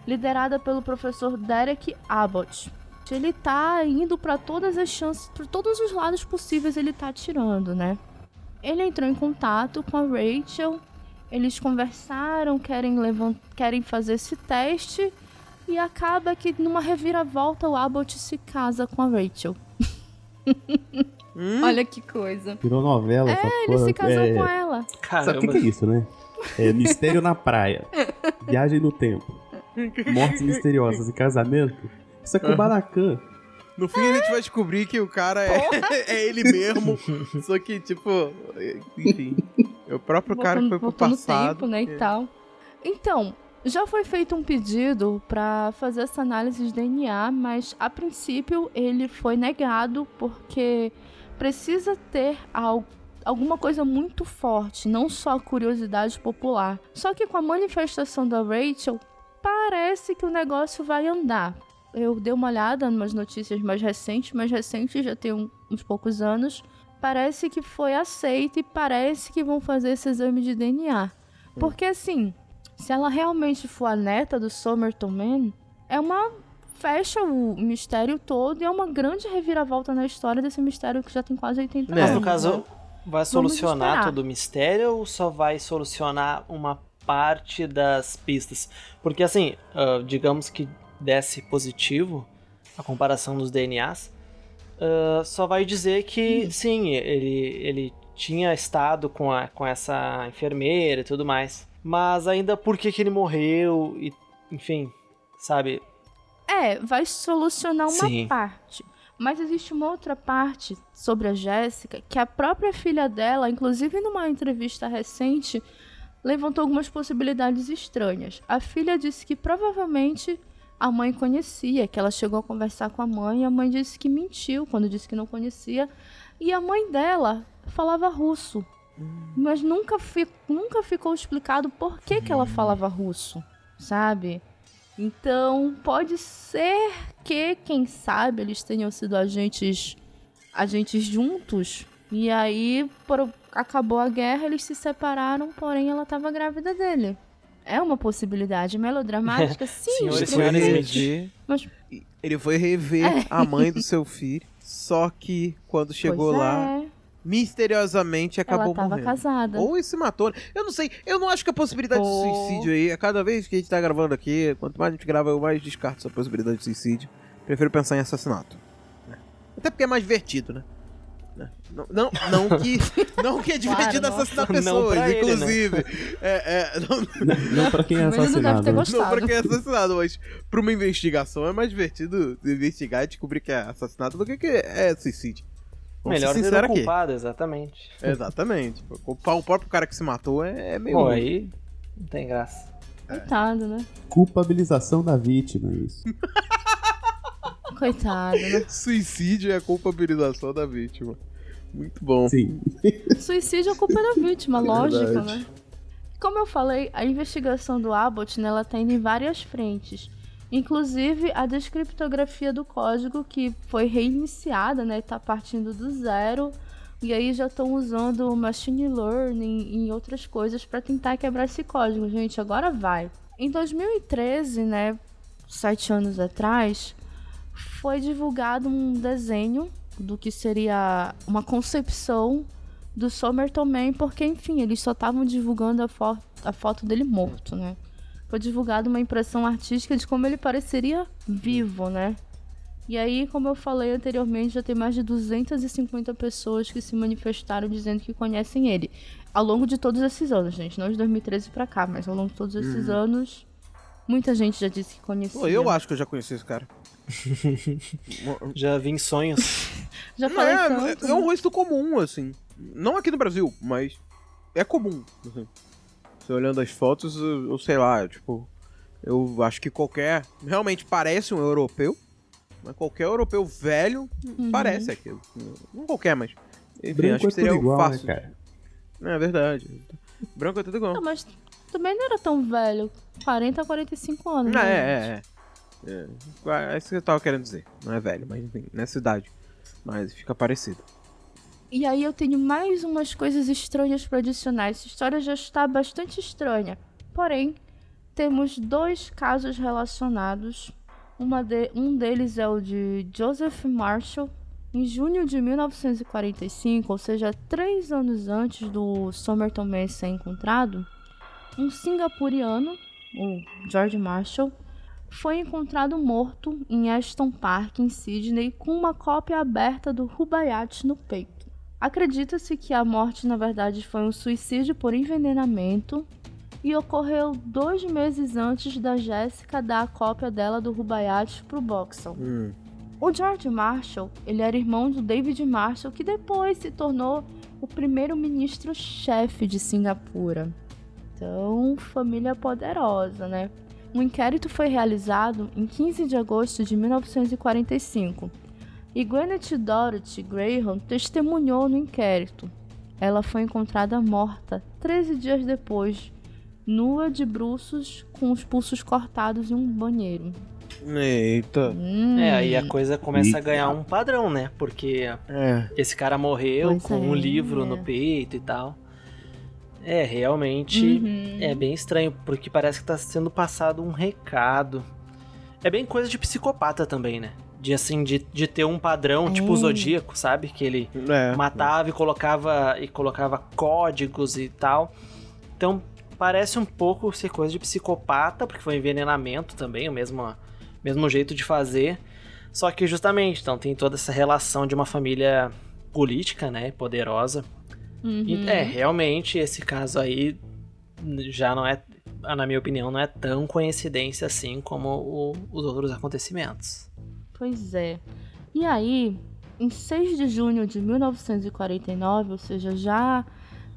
liderada pelo professor Derek Abbott. Ele tá indo para todas as chances, para todos os lados possíveis ele tá tirando, né? Ele entrou em contato com a Rachel, eles conversaram, querem, levant... querem fazer esse teste, e acaba que numa reviravolta o Abbott se casa com a Rachel. Hum? Olha que coisa. Virou novela. É, ele porra. se casou é... com ela. Caramba. Sabe o que, que é isso, né? É mistério na praia, viagem no tempo, mortes misteriosas e casamento. Isso é com o Baracan. No fim a gente vai descobrir que o cara é, é ele mesmo. só que, tipo, enfim. É o próprio voltando, cara que foi pro passado. Tempo, né, e tal. Então, já foi feito um pedido para fazer essa análise de DNA, mas a princípio ele foi negado porque precisa ter algo alguma coisa muito forte, não só a curiosidade popular. Só que com a manifestação da Rachel, parece que o negócio vai andar eu dei uma olhada umas notícias mais recentes, mais recentes já tem uns poucos anos. Parece que foi aceito e parece que vão fazer esse exame de DNA. Porque assim, se ela realmente for a neta do Somerton Man, é uma fecha o mistério todo e é uma grande reviravolta na história desse mistério que já tem quase 80 anos. Mas no caso, vai solucionar todo o mistério ou só vai solucionar uma parte das pistas? Porque assim, uh, digamos que desse positivo, a comparação dos DNAs, uh, só vai dizer que hum. sim, ele, ele tinha estado com, a, com essa enfermeira e tudo mais. Mas ainda por que, que ele morreu e, enfim, sabe? É, vai solucionar uma sim. parte. Mas existe uma outra parte sobre a Jéssica que a própria filha dela, inclusive numa entrevista recente, levantou algumas possibilidades estranhas. A filha disse que provavelmente a mãe conhecia, que ela chegou a conversar com a mãe e a mãe disse que mentiu quando disse que não conhecia. E a mãe dela falava russo. Hum. Mas nunca, fi nunca ficou explicado por que, que ela falava russo, sabe? Então, pode ser que, quem sabe, eles tenham sido agentes agentes juntos. E aí, por, acabou a guerra, eles se separaram, porém ela estava grávida dele. É uma possibilidade melodramática, sim. Senhores, senhores, Mas... Ele foi rever é. a mãe do seu filho, só que quando chegou pois lá, é. misteriosamente acabou Ela morrendo. casada. Ou ele se matou. Né? Eu não sei, eu não acho que a possibilidade oh. de suicídio aí, a cada vez que a gente tá gravando aqui, quanto mais a gente grava, eu mais descarto essa possibilidade de suicídio. Prefiro pensar em assassinato. Até porque é mais divertido, né? Não, não, não que, não que é divertido Claro, assassinar nossa. Pessoas, pra ele, né? inclusive. É, é, não, Não, não pra quem é não deve assassinado. não pra quem é assassinado, mas pra uma investigação é mais divertido investigar e descobrir que é assassinato do que que é suicídio. Vamos Melhor ser ser o sinceros aqui. culpado, exatamente. Exatamente. Culpar o próprio cara que se matou é, é meio. Pô, aí não tem graça. Coitado, né? Culpabilização da vítima, isso. Coitado, né? Suicídio é a culpabilização da vítima. Muito bom. Sim. Suicídio é culpa da vítima, lógico, Verdade. né? Como eu falei, a investigação do Abbott, né, ela tá indo em várias frentes. Inclusive a descriptografia do código que foi reiniciada, né? Tá partindo do zero. E aí já estão usando machine learning e outras coisas para tentar quebrar esse código. Gente, agora vai. Em 2013, né? Sete anos atrás, foi divulgado um desenho do que seria uma concepção do Somerton Man, porque, enfim, eles só estavam divulgando a, fo a foto dele morto, né? Foi divulgada uma impressão artística de como ele pareceria vivo, né? E aí, como eu falei anteriormente, já tem mais de 250 pessoas que se manifestaram dizendo que conhecem ele. Ao longo de todos esses anos, gente. Não de 2013 pra cá, mas ao longo de todos esses anos, muita gente já disse que conhecia. Pô, eu acho que eu já conheci esse cara. Já vi em sonhos. Já Não, falei é, tanto, é um né? rosto comum, assim. Não aqui no Brasil, mas é comum. Assim. Você olhando as fotos, eu, eu sei lá, tipo. Eu acho que qualquer. Realmente parece um europeu. Mas qualquer europeu velho Uhum. parece aquilo. Não qualquer, mas. Enfim, Branco acho que é seria tudo igual, fácil. né, cara? É verdade. Branco é tudo igual. Não, mas também não era tão velho. 40 a 45 anos. Não, né, é, é, é. É, é isso que eu tava querendo dizer. Não é velho, mas enfim, nessa idade. Mas fica parecido. E aí eu tenho mais umas coisas estranhas para adicionar. Essa história já está bastante estranha. Porém, temos dois casos relacionados. Uma de- um deles é o de Joseph Marshall. Em junho de 1945, ou seja, três anos antes do Somerton Man ser encontrado, um singapuriano, o George Marshall, foi encontrado morto em Ashton Park, em Sydney, com uma cópia aberta do Rubaiyat no peito. Acredita-se que a morte, na verdade, foi um suicídio por envenenamento e ocorreu dois meses antes da Jéssica dar a cópia dela do Rubaiyat pro Boxall. Hum. O George Marshall, ele era irmão do David Marshall, que depois se tornou o primeiro-ministro-chefe de Singapura. Então, família poderosa, né? Um inquérito foi realizado em 15 de agosto de 1945 e Gwyneth Dorothy Graham testemunhou no inquérito. Ela foi encontrada morta 13 dias depois, nua de bruços com os pulsos cortados em um banheiro. Eita. Hum, É, aí a coisa começa a Eita. ganhar um padrão, né? Porque É. esse cara morreu Pois com um é. livro no peito e tal. É, realmente uhum. é bem estranho, porque parece que tá sendo passado um recado. É bem coisa de psicopata também, né? De assim, de, de ter um padrão, tipo o É. Zodíaco, sabe? Que ele É. matava e colocava e colocava códigos e tal. Então, parece um pouco ser coisa de psicopata, porque foi envenenamento também, o mesmo, mesmo jeito de fazer. Só que justamente, então tem toda essa relação de uma família política, né, poderosa. Uhum. É, realmente esse caso aí já não é, na minha opinião, não é tão coincidência assim como o- os outros acontecimentos. Pois é. E aí, em 6 de junho de 1949, ou seja, já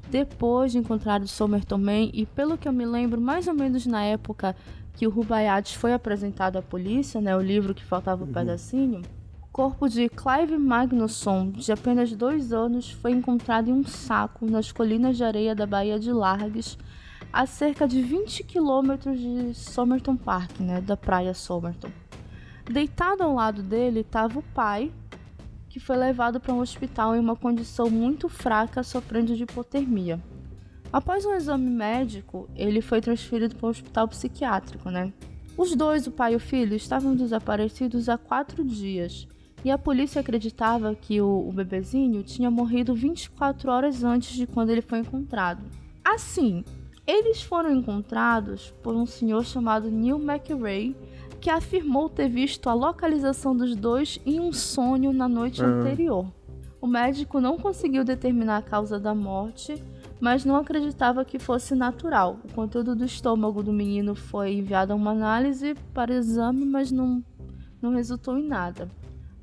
depois de encontrar o Somerton Man, e pelo que eu me lembro, mais ou menos na época que o Rubaiyat foi apresentado à polícia, né, o livro que faltava o pedacinho, o corpo de Clive Magnusson, de apenas dois anos, foi encontrado em um saco nas colinas de areia da Baía de Largues, a cerca de 20 quilômetros de Somerton Park, né, da praia Somerton. Deitado ao lado dele estava o pai, que foi levado para um hospital em uma condição muito fraca, sofrendo de hipotermia. Após um exame médico, ele foi transferido para um hospital psiquiátrico, né? Os dois, o pai e o filho, estavam desaparecidos há quatro dias e a polícia acreditava que o, o bebezinho tinha morrido 24 horas antes de quando ele foi encontrado. Assim, eles foram encontrados por um senhor chamado Neil McRae, que afirmou ter visto a localização dos dois em um sonho na noite Ah. anterior. O médico não conseguiu determinar a causa da morte, mas não acreditava que fosse natural. O conteúdo do estômago do menino foi enviado a uma análise para exame, mas não, não resultou em nada.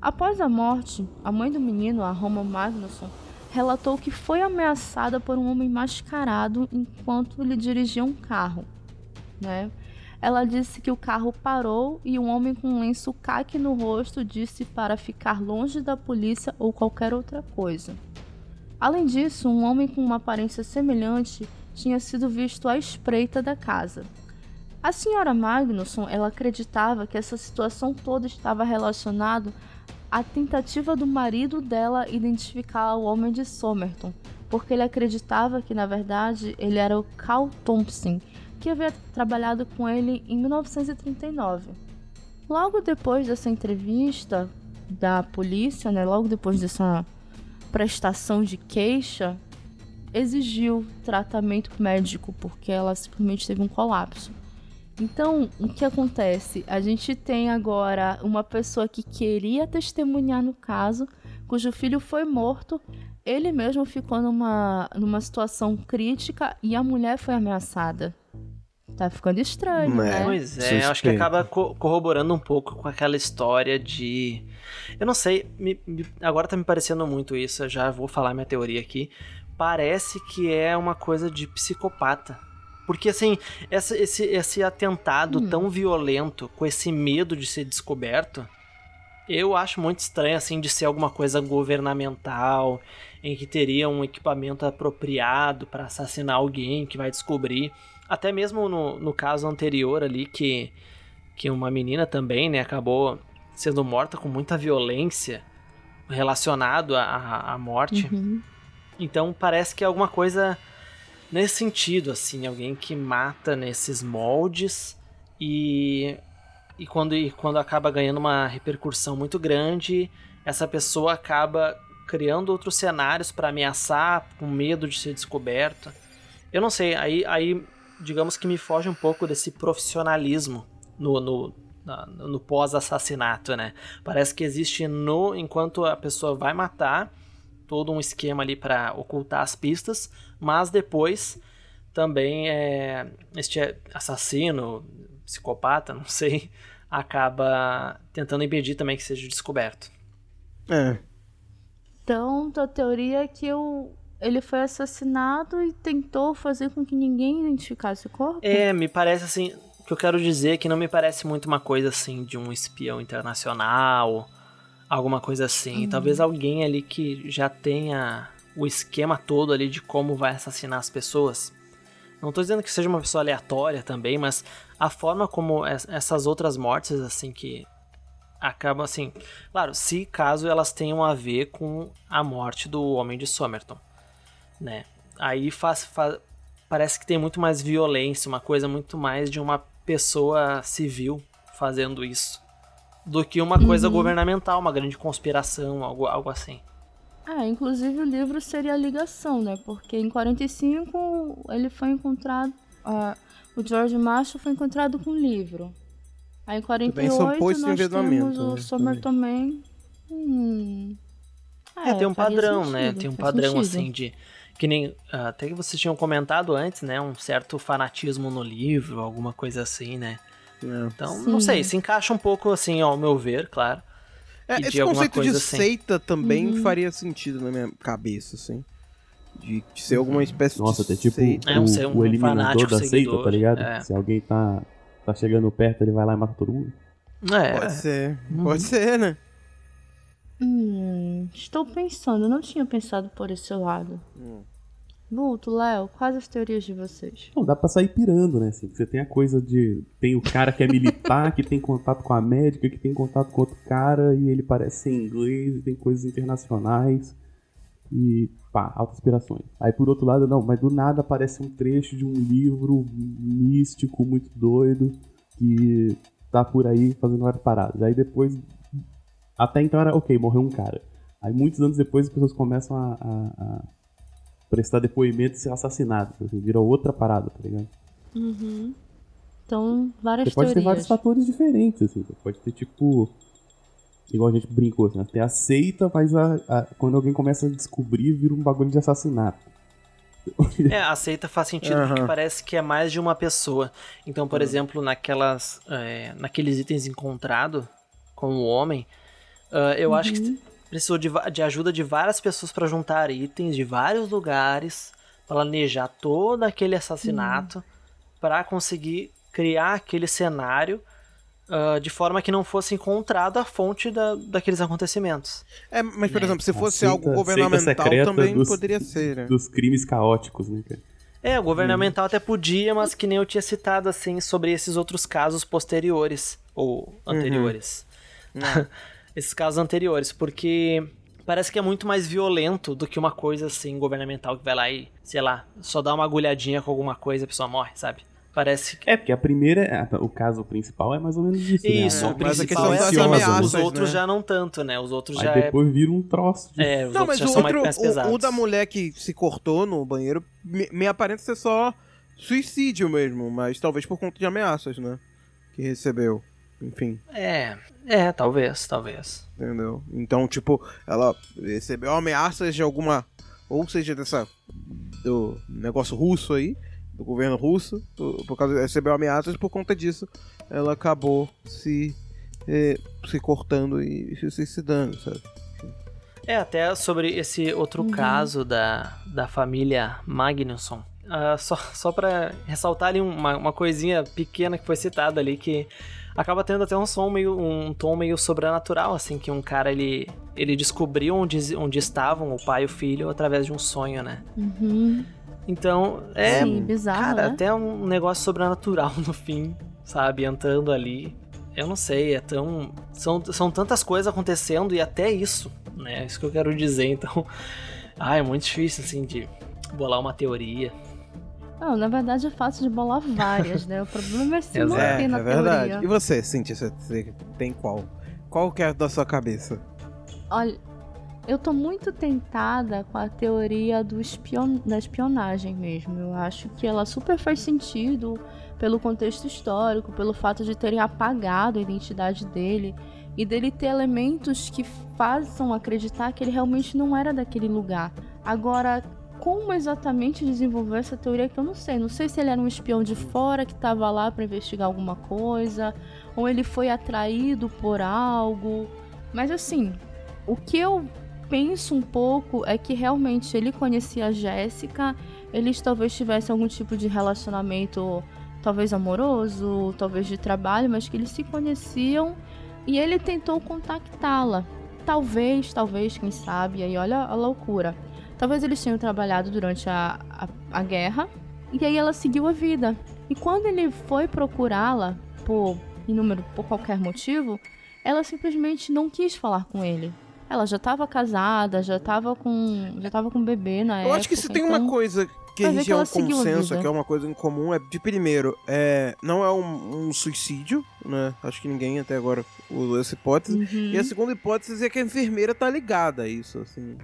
Após a morte, a mãe do menino, a Roma Magnusson, relatou que foi ameaçada por um homem mascarado enquanto ele dirigia um carro. Né? Ela disse que o carro parou e um homem com um lenço caque no rosto disse para ficar longe da polícia ou qualquer outra coisa. Além disso, um homem com uma aparência semelhante tinha sido visto à espreita da casa. A senhora Magnusson, ela acreditava que essa situação toda estava relacionada à tentativa do marido dela identificar o homem de Somerton, porque ele acreditava que na verdade ele era o Carl Thompson, que havia trabalhado com ele em 1939. Logo depois dessa entrevista da polícia, né, logo depois dessa prestação de queixa, exigiu tratamento médico porque ela simplesmente teve um colapso. Então, o que acontece? A gente tem agora uma pessoa que queria testemunhar no caso, cujo filho foi morto, ele mesmo ficou numa, numa situação crítica e a mulher foi ameaçada. Tá ficando estranho, É. né? Pois é, Suspeito. acho que acaba co- corroborando um pouco com aquela história de. Eu não sei, me- me- agora tá me parecendo muito isso, eu já vou falar minha teoria aqui. Parece que é uma coisa de psicopata. Porque, assim, essa- esse, esse atentado Hum. tão violento, com esse medo de ser descoberto, eu acho muito estranho, assim, de ser alguma coisa governamental, em que teria um equipamento apropriado para assassinar alguém que vai descobrir. Até mesmo no, no caso anterior ali, que, que uma menina também, né, acabou sendo morta com muita violência relacionado à, à- morte. Uhum. Então parece que é alguma coisa nesse sentido, assim, alguém que mata nesses moldes e, e, quando, e quando acaba ganhando uma repercussão muito grande, essa pessoa acaba criando outros cenários para ameaçar, com medo de ser descoberto. Eu não sei, aí, aí digamos que me foge um pouco desse profissionalismo no, no, no pós-assassinato, né? Parece que existe no enquanto a pessoa vai matar todo um esquema ali para ocultar as pistas, mas depois também é, este assassino, psicopata, não sei, acaba tentando impedir também que seja descoberto. É. Então, tua teoria é que o, ele foi assassinado e tentou fazer com que ninguém identificasse o corpo? É, me parece assim, o que eu quero dizer é que não me parece muito uma coisa assim de um espião internacional, alguma coisa assim. Talvez alguém ali que já tenha o esquema todo ali de como vai assassinar as pessoas. Não tô dizendo que seja uma pessoa aleatória também, mas a forma como es- essas outras mortes assim que acabam assim, claro, se caso elas tenham a ver com a morte do homem de Somerton, né? Aí faz, fa- parece que tem muito mais violência, uma coisa muito mais de uma pessoa civil fazendo isso do que uma coisa Uhum. governamental, uma grande conspiração, algo, algo assim. É, inclusive o livro seria a ligação, né? Porque em 45 ele foi encontrado. ah, o George Marshall foi encontrado com um livro. Aí em 48 são postos em nós temos o né, Somerton Man. Hum. É, tem um padrão, né? sentido, Tem um padrão sentido. assim de que nem ah, até que vocês tinham comentado antes, né? Um certo fanatismo no livro, alguma coisa assim, né? É. Então, Sim. não sei, se encaixa um pouco assim, ao meu ver, claro. É, esse conceito de assim. seita também Uhum. faria sentido na minha cabeça, assim. De, de ser alguma espécie Nossa, de tem tipo seita. É, um o, um o eliminador fanático da seguidor, seita, tá ligado? é. Se alguém tá, tá chegando perto, ele vai lá e mata todo mundo. É, Pode ser, Uhum. pode ser, né? Hum, estou pensando, eu não tinha pensado por esse lado. Hum. Vulto, Léo, quais as teorias de vocês? Não, dá pra sair pirando, né? Assim, você tem a coisa de. Tem o cara que é militar, que tem contato com a médica, que tem contato com outro cara, e ele parece ser inglês, e tem coisas internacionais. E pá, altas inspirações. Aí por outro lado, não, mas do nada aparece um trecho de um livro místico, muito doido, que tá por aí fazendo várias paradas. Aí depois. Até então era, ok, morreu um cara. Aí muitos anos depois as pessoas começam a- a- a prestar depoimento e ser assassinados. Assim, vira outra parada, tá ligado? Uhum. Então, várias Você pode ter vários teorias. fatores diferentes, assim. Você pode ter, tipo. igual a gente brincou, assim, até aceita, mas a, a- quando alguém começa a descobrir, vira um bagulho de assassinato. É, aceita faz sentido Aham. porque parece que é mais de uma pessoa. Então, por exemplo, naquelas, é, naqueles itens encontrados com o homem, ah, eu acho que precisou de, de ajuda de várias pessoas para juntar itens de vários lugares, planejar todo aquele assassinato para conseguir criar aquele cenário ah, de forma que não fosse encontrado a fonte da, daqueles acontecimentos. É, mas, por Né? exemplo, se fosse algo governamental também dos- poderia ser, né? Dos crimes caóticos, né, cara? É, o governamental até podia, mas que nem eu tinha citado assim sobre esses outros casos posteriores ou anteriores. esses casos anteriores, porque parece que é muito mais violento do que uma coisa assim governamental que vai lá e, sei lá, só dá uma agulhadinha com alguma coisa e a pessoa morre, sabe? Parece que É, porque a primeira, a- o caso principal é mais ou menos isso, né? isso, É, o mas a principal questão é assim, mas ameaças, os outros né? já não tanto, né? Os outros Aí já é, depois vira um troço de... é, os Não, outros mas já o são outro, mais o, pesados. o da mulher que se cortou no banheiro, me, me aparenta ser só suicídio mesmo, mas talvez por conta de ameaças, né? Que recebeu. Enfim, É, é, talvez, talvez. entendeu? Então, tipo, ela recebeu ameaças de alguma. Ou seja, dessa. do negócio russo aí, do governo russo, por, por causa recebeu ameaças por conta disso, ela acabou se. eh, se cortando e se suicidando, sabe? É, até sobre esse outro caso da, da família Magnusson. Ah, só só para ressaltar ali uma, uma coisinha pequena que foi citada ali, que acaba tendo até um som meio. um tom meio sobrenatural, assim, que um cara ele, ele descobriu onde, onde estavam o pai e o filho através de um sonho, né? Uhum. Então, é. Sim, bizarro, cara, né? até um negócio sobrenatural no fim, sabe? Entrando ali. Eu não sei, é tão. São, são tantas coisas acontecendo e até isso, né? Isso que eu quero dizer, então. Ah, é muito difícil, assim, de bolar uma teoria. Não, na verdade é fácil de bolar várias, né? O problema é se Exato. manter É, na é verdade. teoria. E você, Cintia, você, você tem qual? Qual que é da sua cabeça? Olha, eu tô muito tentada com a teoria do espion... da espionagem mesmo. Eu acho que ela super faz sentido pelo contexto histórico, pelo fato de terem apagado a identidade dele e dele ter elementos que façam acreditar que ele realmente não era daquele lugar. Agora, como exatamente desenvolver essa teoria que eu não sei. Não sei se ele era um espião de fora que estava lá para investigar alguma coisa, ou ele foi atraído por algo. Mas assim, o que eu penso um pouco é que realmente ele conhecia a Jéssica, eles talvez tivessem algum tipo de relacionamento, talvez amoroso, talvez de trabalho, mas que eles se conheciam e ele tentou contactá-la. Talvez, talvez, quem sabe, aí olha a loucura. Talvez eles tenham trabalhado durante a, a, a guerra e aí ela seguiu a vida. E quando ele foi procurá-la por inúmero, por qualquer motivo, ela simplesmente não quis falar com ele. Ela já estava casada, já estava com, já tava com bebê na Eu época. acho que se tem então... uma coisa que a gente é um consenso, que é uma coisa em comum, é de primeiro, é, não é um, um suicídio, né? Acho que ninguém até agora usou essa hipótese. Uhum. E a segunda hipótese é que a enfermeira tá ligada a isso, assim.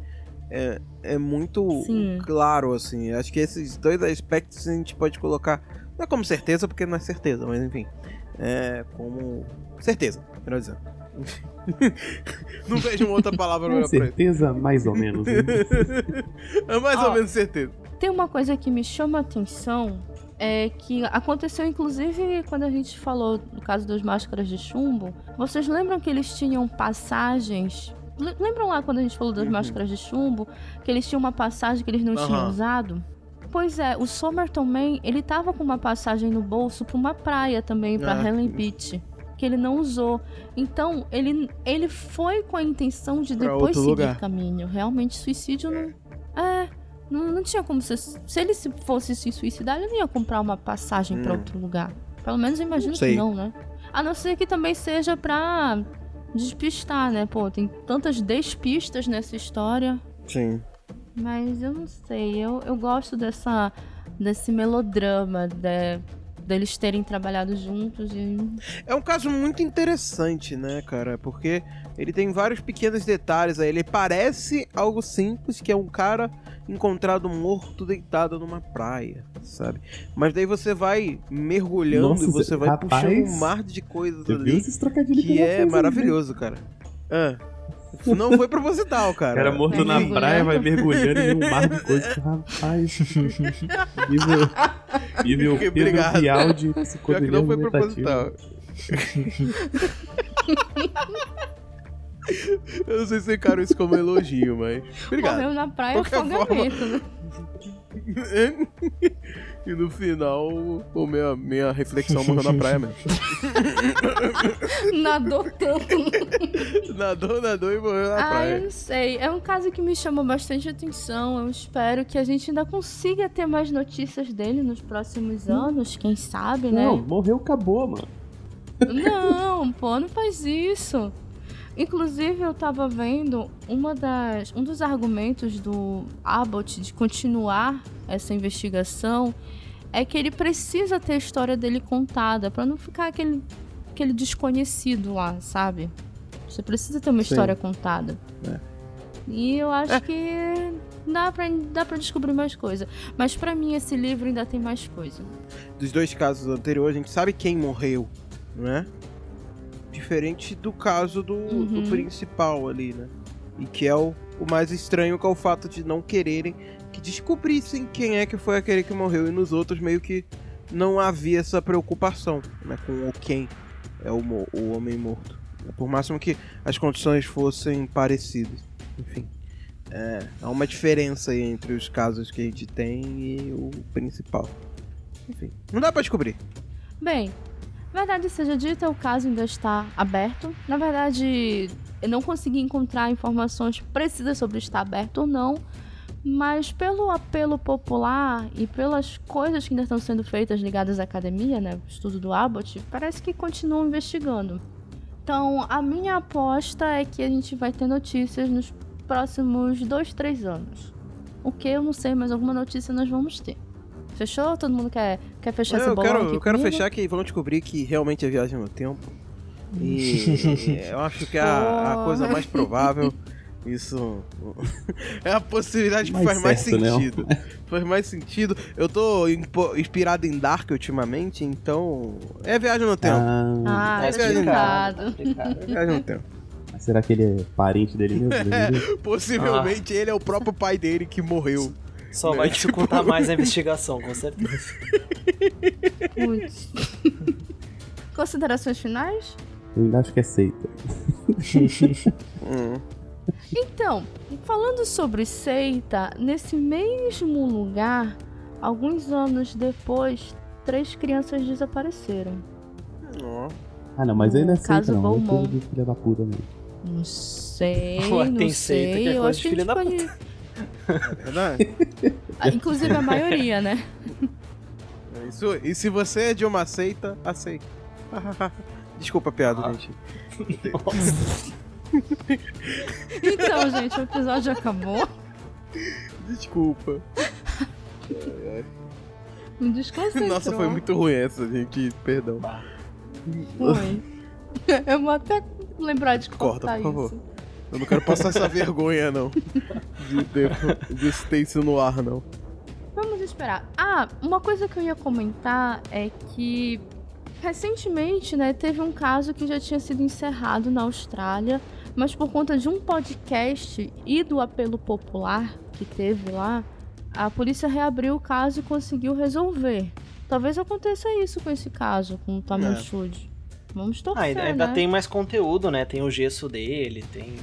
É, é muito Sim. claro, assim. Acho que esses dois aspectos a gente pode colocar. Não é como certeza, porque não é certeza, mas enfim. É como. Certeza, melhor dizendo. não vejo uma outra palavra melhor certeza, mais ou menos. né? É mais Ó, ou menos certeza. Tem uma coisa que me chama a atenção, é que aconteceu inclusive quando a gente falou do caso das máscaras de chumbo. Vocês lembram que eles tinham passagens? Le- Lembram lá quando a gente falou das Uhum. máscaras de chumbo? Que eles tinham uma passagem que eles não tinham Aham. usado? Pois é, o Somerton Man, ele tava com uma passagem no bolso pra uma praia também, pra Ah, Helen. Beach. Que ele não usou. Então, ele, ele foi com a intenção de Pra depois seguir lugar. caminho. Realmente, suicídio não. É. Não, não tinha como ser. Se ele se fosse se suicidar, ele não ia comprar uma passagem pra Hum. outro lugar. Pelo menos eu imagino Não que não, né? A não ser que também seja pra despistar, né? Pô, tem tantas despistas nessa história. Sim. Mas eu não sei. Eu, eu gosto dessa. desse melodrama de, deles terem trabalhado juntos e. É um caso muito interessante, né, cara? Porque ele tem vários pequenos detalhes aí. Ele parece algo simples, que é um cara encontrado morto deitado numa praia, sabe? Mas daí você vai mergulhando Nossa, e você vai rapaz, puxando um mar de coisas ali que é né? maravilhoso, cara. Ah, não foi proposital, O cara. cara morto Vai na mergulhando. praia, vai mergulhando em um mar de coisas. Rapaz. nível nível Ok, Pedro obrigado. Bial de Pior que psicodelia não foi proposital. Eu não sei se eu encaro isso como elogio, mas. Obrigado. Morreu na praia Qualquer afogamento, né? e no final, o minha, minha reflexão morreu na praia mesmo. Nadou tanto. Nadou, nadou e morreu na Ah, eu praia. não sei. É um caso que me chama bastante atenção. Eu espero que a gente ainda consiga ter mais notícias dele nos próximos anos, quem sabe, né? Não, morreu, acabou, mano. Não, pô, não faz isso. Inclusive, eu tava vendo uma das, um dos argumentos do Abbott de continuar essa investigação é que ele precisa ter a história dele contada pra não ficar aquele, aquele desconhecido lá, sabe? Você precisa ter uma Sim. história contada. É. E eu acho É. que dá pra, dá pra descobrir mais coisa. Mas pra mim, esse livro ainda tem mais coisa. Dos dois casos anteriores, a gente sabe quem morreu, né? Diferente do caso do, do Uhum. principal ali, né? E que é o, o mais estranho, que é o fato de não quererem que descobrissem quem é que foi aquele que morreu. E nos outros, meio que não havia essa preocupação, né? Com o quem é o, o homem morto. Por máximo que as condições fossem parecidas. Enfim. É, há uma diferença aí entre os casos que a gente tem e o principal. Enfim, não dá pra descobrir. Bem, verdade seja dita, o caso ainda está aberto. Na verdade, eu não consegui encontrar informações precisas sobre estar aberto ou não, mas pelo apelo popular e pelas coisas que ainda estão sendo feitas ligadas à academia, né, o estudo do Abbott, parece que continuam investigando. Então, a minha aposta é que a gente vai ter notícias nos próximos dois, três anos. O que eu não sei, mas alguma notícia nós vamos ter. Fechou? Todo mundo quer, quer fechar esse eu bolão quero, aqui eu quero fechar que vão descobrir que realmente é viagem no tempo. E eu acho que é a, a coisa mais provável. Isso é a possibilidade que Mais faz mais certo, né? sentido. Faz mais sentido. Eu tô inspirado em Dark ultimamente, então. É viagem no tempo. Ah, Tá tá explicado. explicado. É viagem no tempo. Ah, será que ele é parente dele mesmo? Possivelmente ele é o próprio pai dele que morreu. Só Né? vai dificultar mais a investigação, com certeza. Putz. Considerações finais? Eu ainda acho que é seita. Hum. Então, falando sobre seita, nesse mesmo lugar, alguns anos depois, três crianças desapareceram. Ah, não, mas ainda é O caso seita, não. É Beaumont. coisa de filha da puta mesmo. Não sei, não tem sei. seita que é eu coisa acho de filha da pode... É verdade. Ah, Inclusive a maioria, né? Isso, e se você é de uma seita, aceita. Desculpa a piada, Ah. gente. Então, gente, o episódio acabou. Desculpa. Me desconcentrou. Nossa, foi muito ruim essa, gente. Perdão. Foi. Eu vou até lembrar de Corta, cortar por favor. Eu não quero passar essa vergonha, não. De ter, de ter isso no ar, não. Vamos esperar. Ah, uma coisa que eu ia comentar é que recentemente, né, teve um caso que já tinha sido encerrado na Austrália, mas por conta de um podcast e do apelo popular que teve lá, a polícia reabriu o caso e conseguiu resolver. Talvez aconteça isso com esse caso, com o Tamil É. Vamos torcer, Ah, ainda, ainda né? tem mais conteúdo, né? Tem o gesso dele, tem.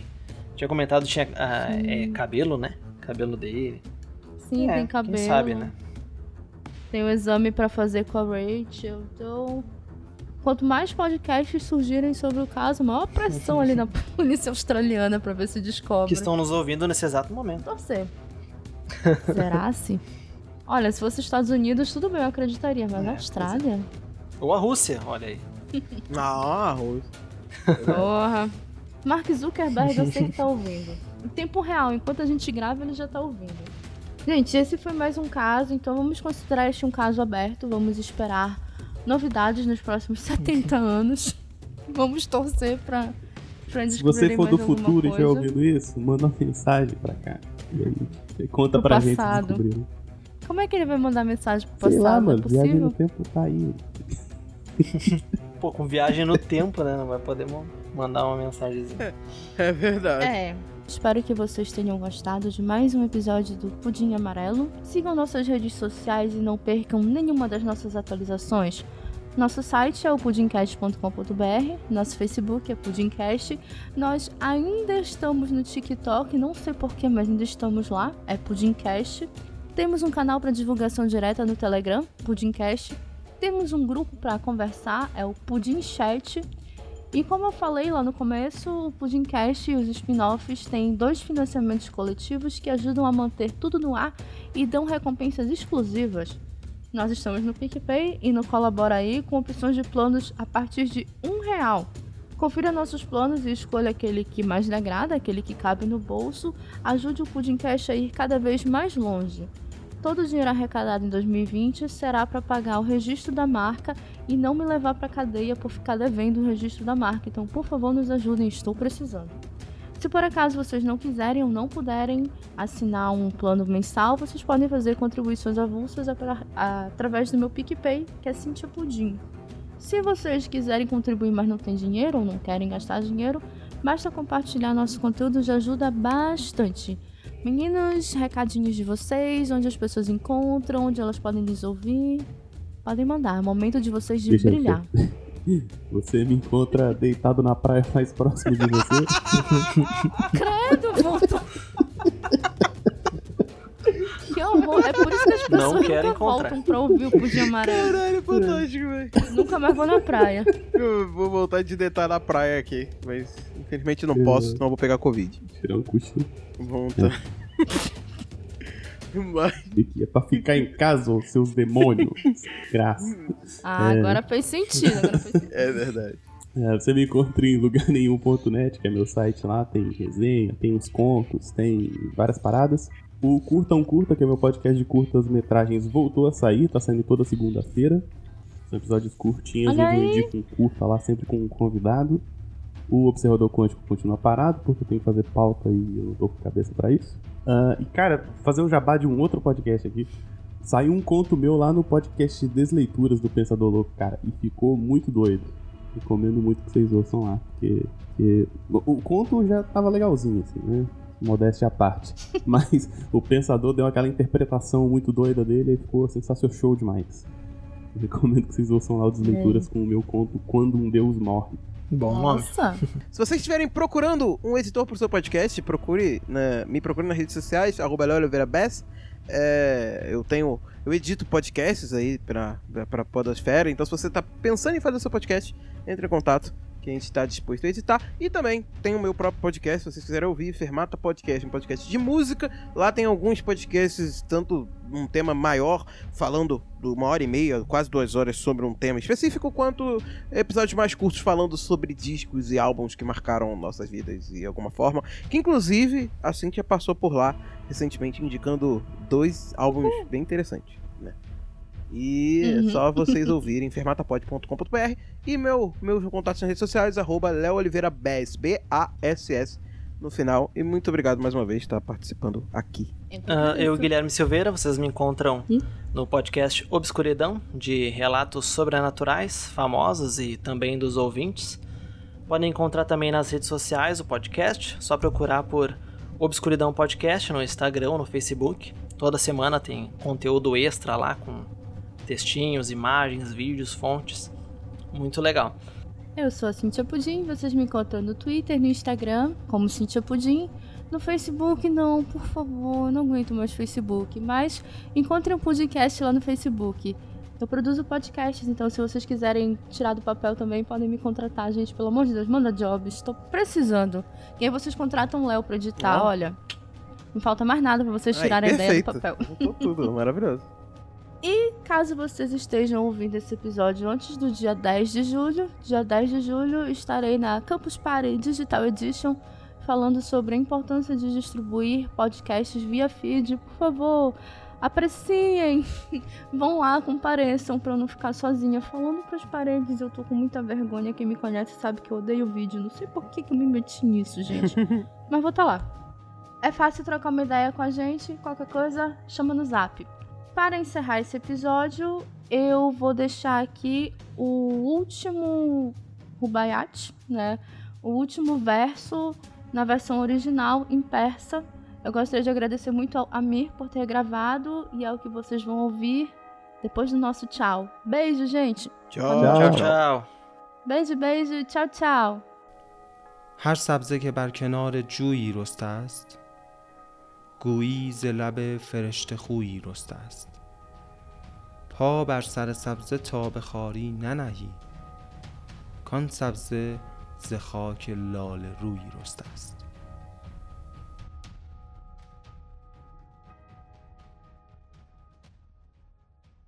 Tinha comentado, tinha ah, é, cabelo, né? Cabelo dele. Sim, É, tem cabelo. Quem sabe, né? Tem o exame pra fazer com a Rachel. Então, quanto mais podcasts surgirem sobre o caso, maior pressão ali na polícia australiana pra ver se descobre. Que estão nos ouvindo nesse exato momento. Torcer. Será se? Olha, se fosse Estados Unidos, tudo bem, eu acreditaria, mas É, na Austrália? Ou a Rússia, olha aí. Ah, arroz. Porra. Mark Zuckerberg, eu sei que tá ouvindo. Em tempo real, enquanto a gente grava, ele já tá ouvindo. Gente, esse foi mais um caso, então vamos considerar este um caso aberto. Vamos esperar novidades nos próximos 70 anos. Vamos torcer pra, pra Se você for do futuro e estiver coisa. ouvindo isso, manda uma mensagem pra cá. E aí, conta Pro pra gente passado. descobriu. Como é que ele vai mandar mensagem pro Sei passado? lá, é mano, viagem possível? no tempo tá aí. pô, com viagem no tempo, né? Não vai poder mandar uma mensagenzinha. É verdade. É. Espero que vocês tenham gostado de mais um episódio do Pudim Amarelo. Sigam nossas redes sociais e não percam nenhuma das nossas atualizações. Nosso site é o pudimcast.com.br, nosso Facebook é Pudimcast. Nós ainda estamos no TikTok, não sei porquê, mas ainda estamos lá, é Pudimcast. Temos um canal para divulgação direta no Telegram, Pudimcast. Temos um grupo para conversar, é o Pudim Chat. E como eu falei lá no começo, o Pudimcast e os spin-offs têm dois financiamentos coletivos que ajudam a manter tudo no ar e dão recompensas exclusivas. Nós estamos no PicPay e no Colabora aí com opções de planos a partir de um real. Confira nossos planos e escolha aquele que mais lhe agrada, aquele que cabe no bolso. Ajude o Pudimcast a ir cada vez mais longe. Todo o dinheiro arrecadado em 2020 será para pagar o registro da marca e não me levar para cadeia por ficar devendo o registro da marca. Então, por favor, nos ajudem, estou precisando. Se por acaso vocês não quiserem ou não puderem assinar um plano mensal, vocês podem fazer contribuições avulsas através do meu PicPay, que é Cintia Pudim. Se vocês quiserem contribuir, mas não têm dinheiro ou não querem gastar dinheiro, basta compartilhar nosso conteúdo, já ajuda bastante. Meninos, recadinhos de vocês, onde as pessoas encontram, onde elas podem nos ouvir. Podem mandar, é momento de vocês de Deixa brilhar. Você me encontra deitado na praia mais próximo de você. Credo, voltou. que horror, é por isso que as pessoas Não quero nunca encontrar. voltam pra ouvir o Pudim Amarelo. Caralho, fantástico, velho. Nunca mais vou na praia. Eu vou voltar de deitar na praia aqui, mas infelizmente não posso, senão eu vou pegar Covid. Tirar um cochilo. Tá. Mas, Que é pra ficar em casa, ô seus demônios. Graça. Ah, É. agora fez sentido, agora fez sentido. é verdade. É, você me encontra em lugarnenhum.net, que é meu site lá, tem resenha, tem os contos, tem várias paradas. O Curta um Curta, que é meu podcast de curtas metragens, voltou a sair, tá saindo toda segunda-feira. São episódios curtinhos, Olha eu indico um curta lá, sempre com um convidado. O Observador Quântico continua parado, porque eu tenho que fazer pauta e eu não tô com cabeça pra isso. Ah, e cara, fazer um jabá de um outro podcast aqui. Saiu um conto meu lá no podcast Desleituras do Pensador Louco, cara, e ficou muito doido. Recomendo muito que vocês ouçam lá, porque, porque o, o conto já tava legalzinho, assim, né? Modéstia à parte. Mas o Pensador deu aquela interpretação muito doida dele e ficou sensacional show demais. Eu recomendo que vocês ouçam lá o Desleituras com o meu conto Quando um Deus Morre. Bom nome. Nossa, Se vocês estiverem procurando um editor pro seu podcast, procure na- me procure nas redes sociais, arroba Léo Oliveira Bess. É, eu tenho. Eu edito podcasts aí pra, pra, pra Podosfera. Então, se você tá pensando em fazer seu podcast, entre em contato. Que a gente está disposto a editar. E também tem o meu próprio podcast, se vocês quiserem ouvir, Fermata Podcast, um podcast de música. Lá tem alguns podcasts, tanto um tema maior, falando de uma hora e meia, quase duas horas, sobre um tema específico, quanto episódios mais curtos falando sobre discos e álbuns que marcaram nossas vidas de alguma forma. Que inclusive a Cintia passou por lá recentemente indicando dois álbuns bem interessantes. Né? E é Uhum. só vocês ouvirem fermatapod.com.br e meu, meus contatos nas redes sociais, arroba Leo Oliveira Bass, B-A-S-S no final. E muito obrigado mais uma vez por estar participando aqui. Ah, eu, Guilherme Silveira, vocês me encontram no podcast Obscuridão, de relatos sobrenaturais, famosos e também dos ouvintes. Podem encontrar também nas redes sociais o podcast, só procurar por Obscuridão Podcast no Instagram ou no Facebook. Toda semana tem conteúdo extra lá com textinhos, imagens, vídeos, fontes. Muito legal. Eu sou a Cintia Pudim, vocês me encontram no Twitter, no Instagram, como Cintia Pudim. No Facebook, não, por favor, não aguento mais Facebook. Mas encontrem um podcast lá no Facebook. Eu produzo podcasts, então se vocês quiserem tirar do papel também, podem me contratar, gente. Pelo amor de Deus, manda jobs, estou precisando. E aí vocês contratam o Léo pra editar, olha. Não falta mais nada pra vocês tirarem a ideia do papel. Voltou tudo, maravilhoso. Caso vocês estejam ouvindo esse episódio antes do dia 10 de julho, dia 10 de julho estarei na Campus Party Digital Edition falando sobre a importância de distribuir podcasts via feed. Por favor, apreciem! Vão lá, compareçam pra eu não ficar sozinha falando pras paredes. Eu tô com muita vergonha. Quem me conhece sabe que eu odeio vídeo. Não sei por que, que eu me meti nisso, gente. Mas vou tá lá. É fácil trocar uma ideia com a gente. Qualquer coisa, chama no zap Para encerrar esse episódio, eu vou deixar aqui o último Rubaiyat, né? O último verso na versão original em persa. Eu gostaria de agradecer muito ao Amir por ter gravado e ao que vocês vão ouvir depois do nosso tchau. Beijo, gente. Tchau. Tchau, tchau. Beijo, beijo. Tchau, tchau. هر سبزه که بر کنار جویی رسته است گویی ز لب فرشته خویی رسته است. پا بر سر سبزه تا به خاری ننهی کان سبزه ز خاک لال روی رسته است.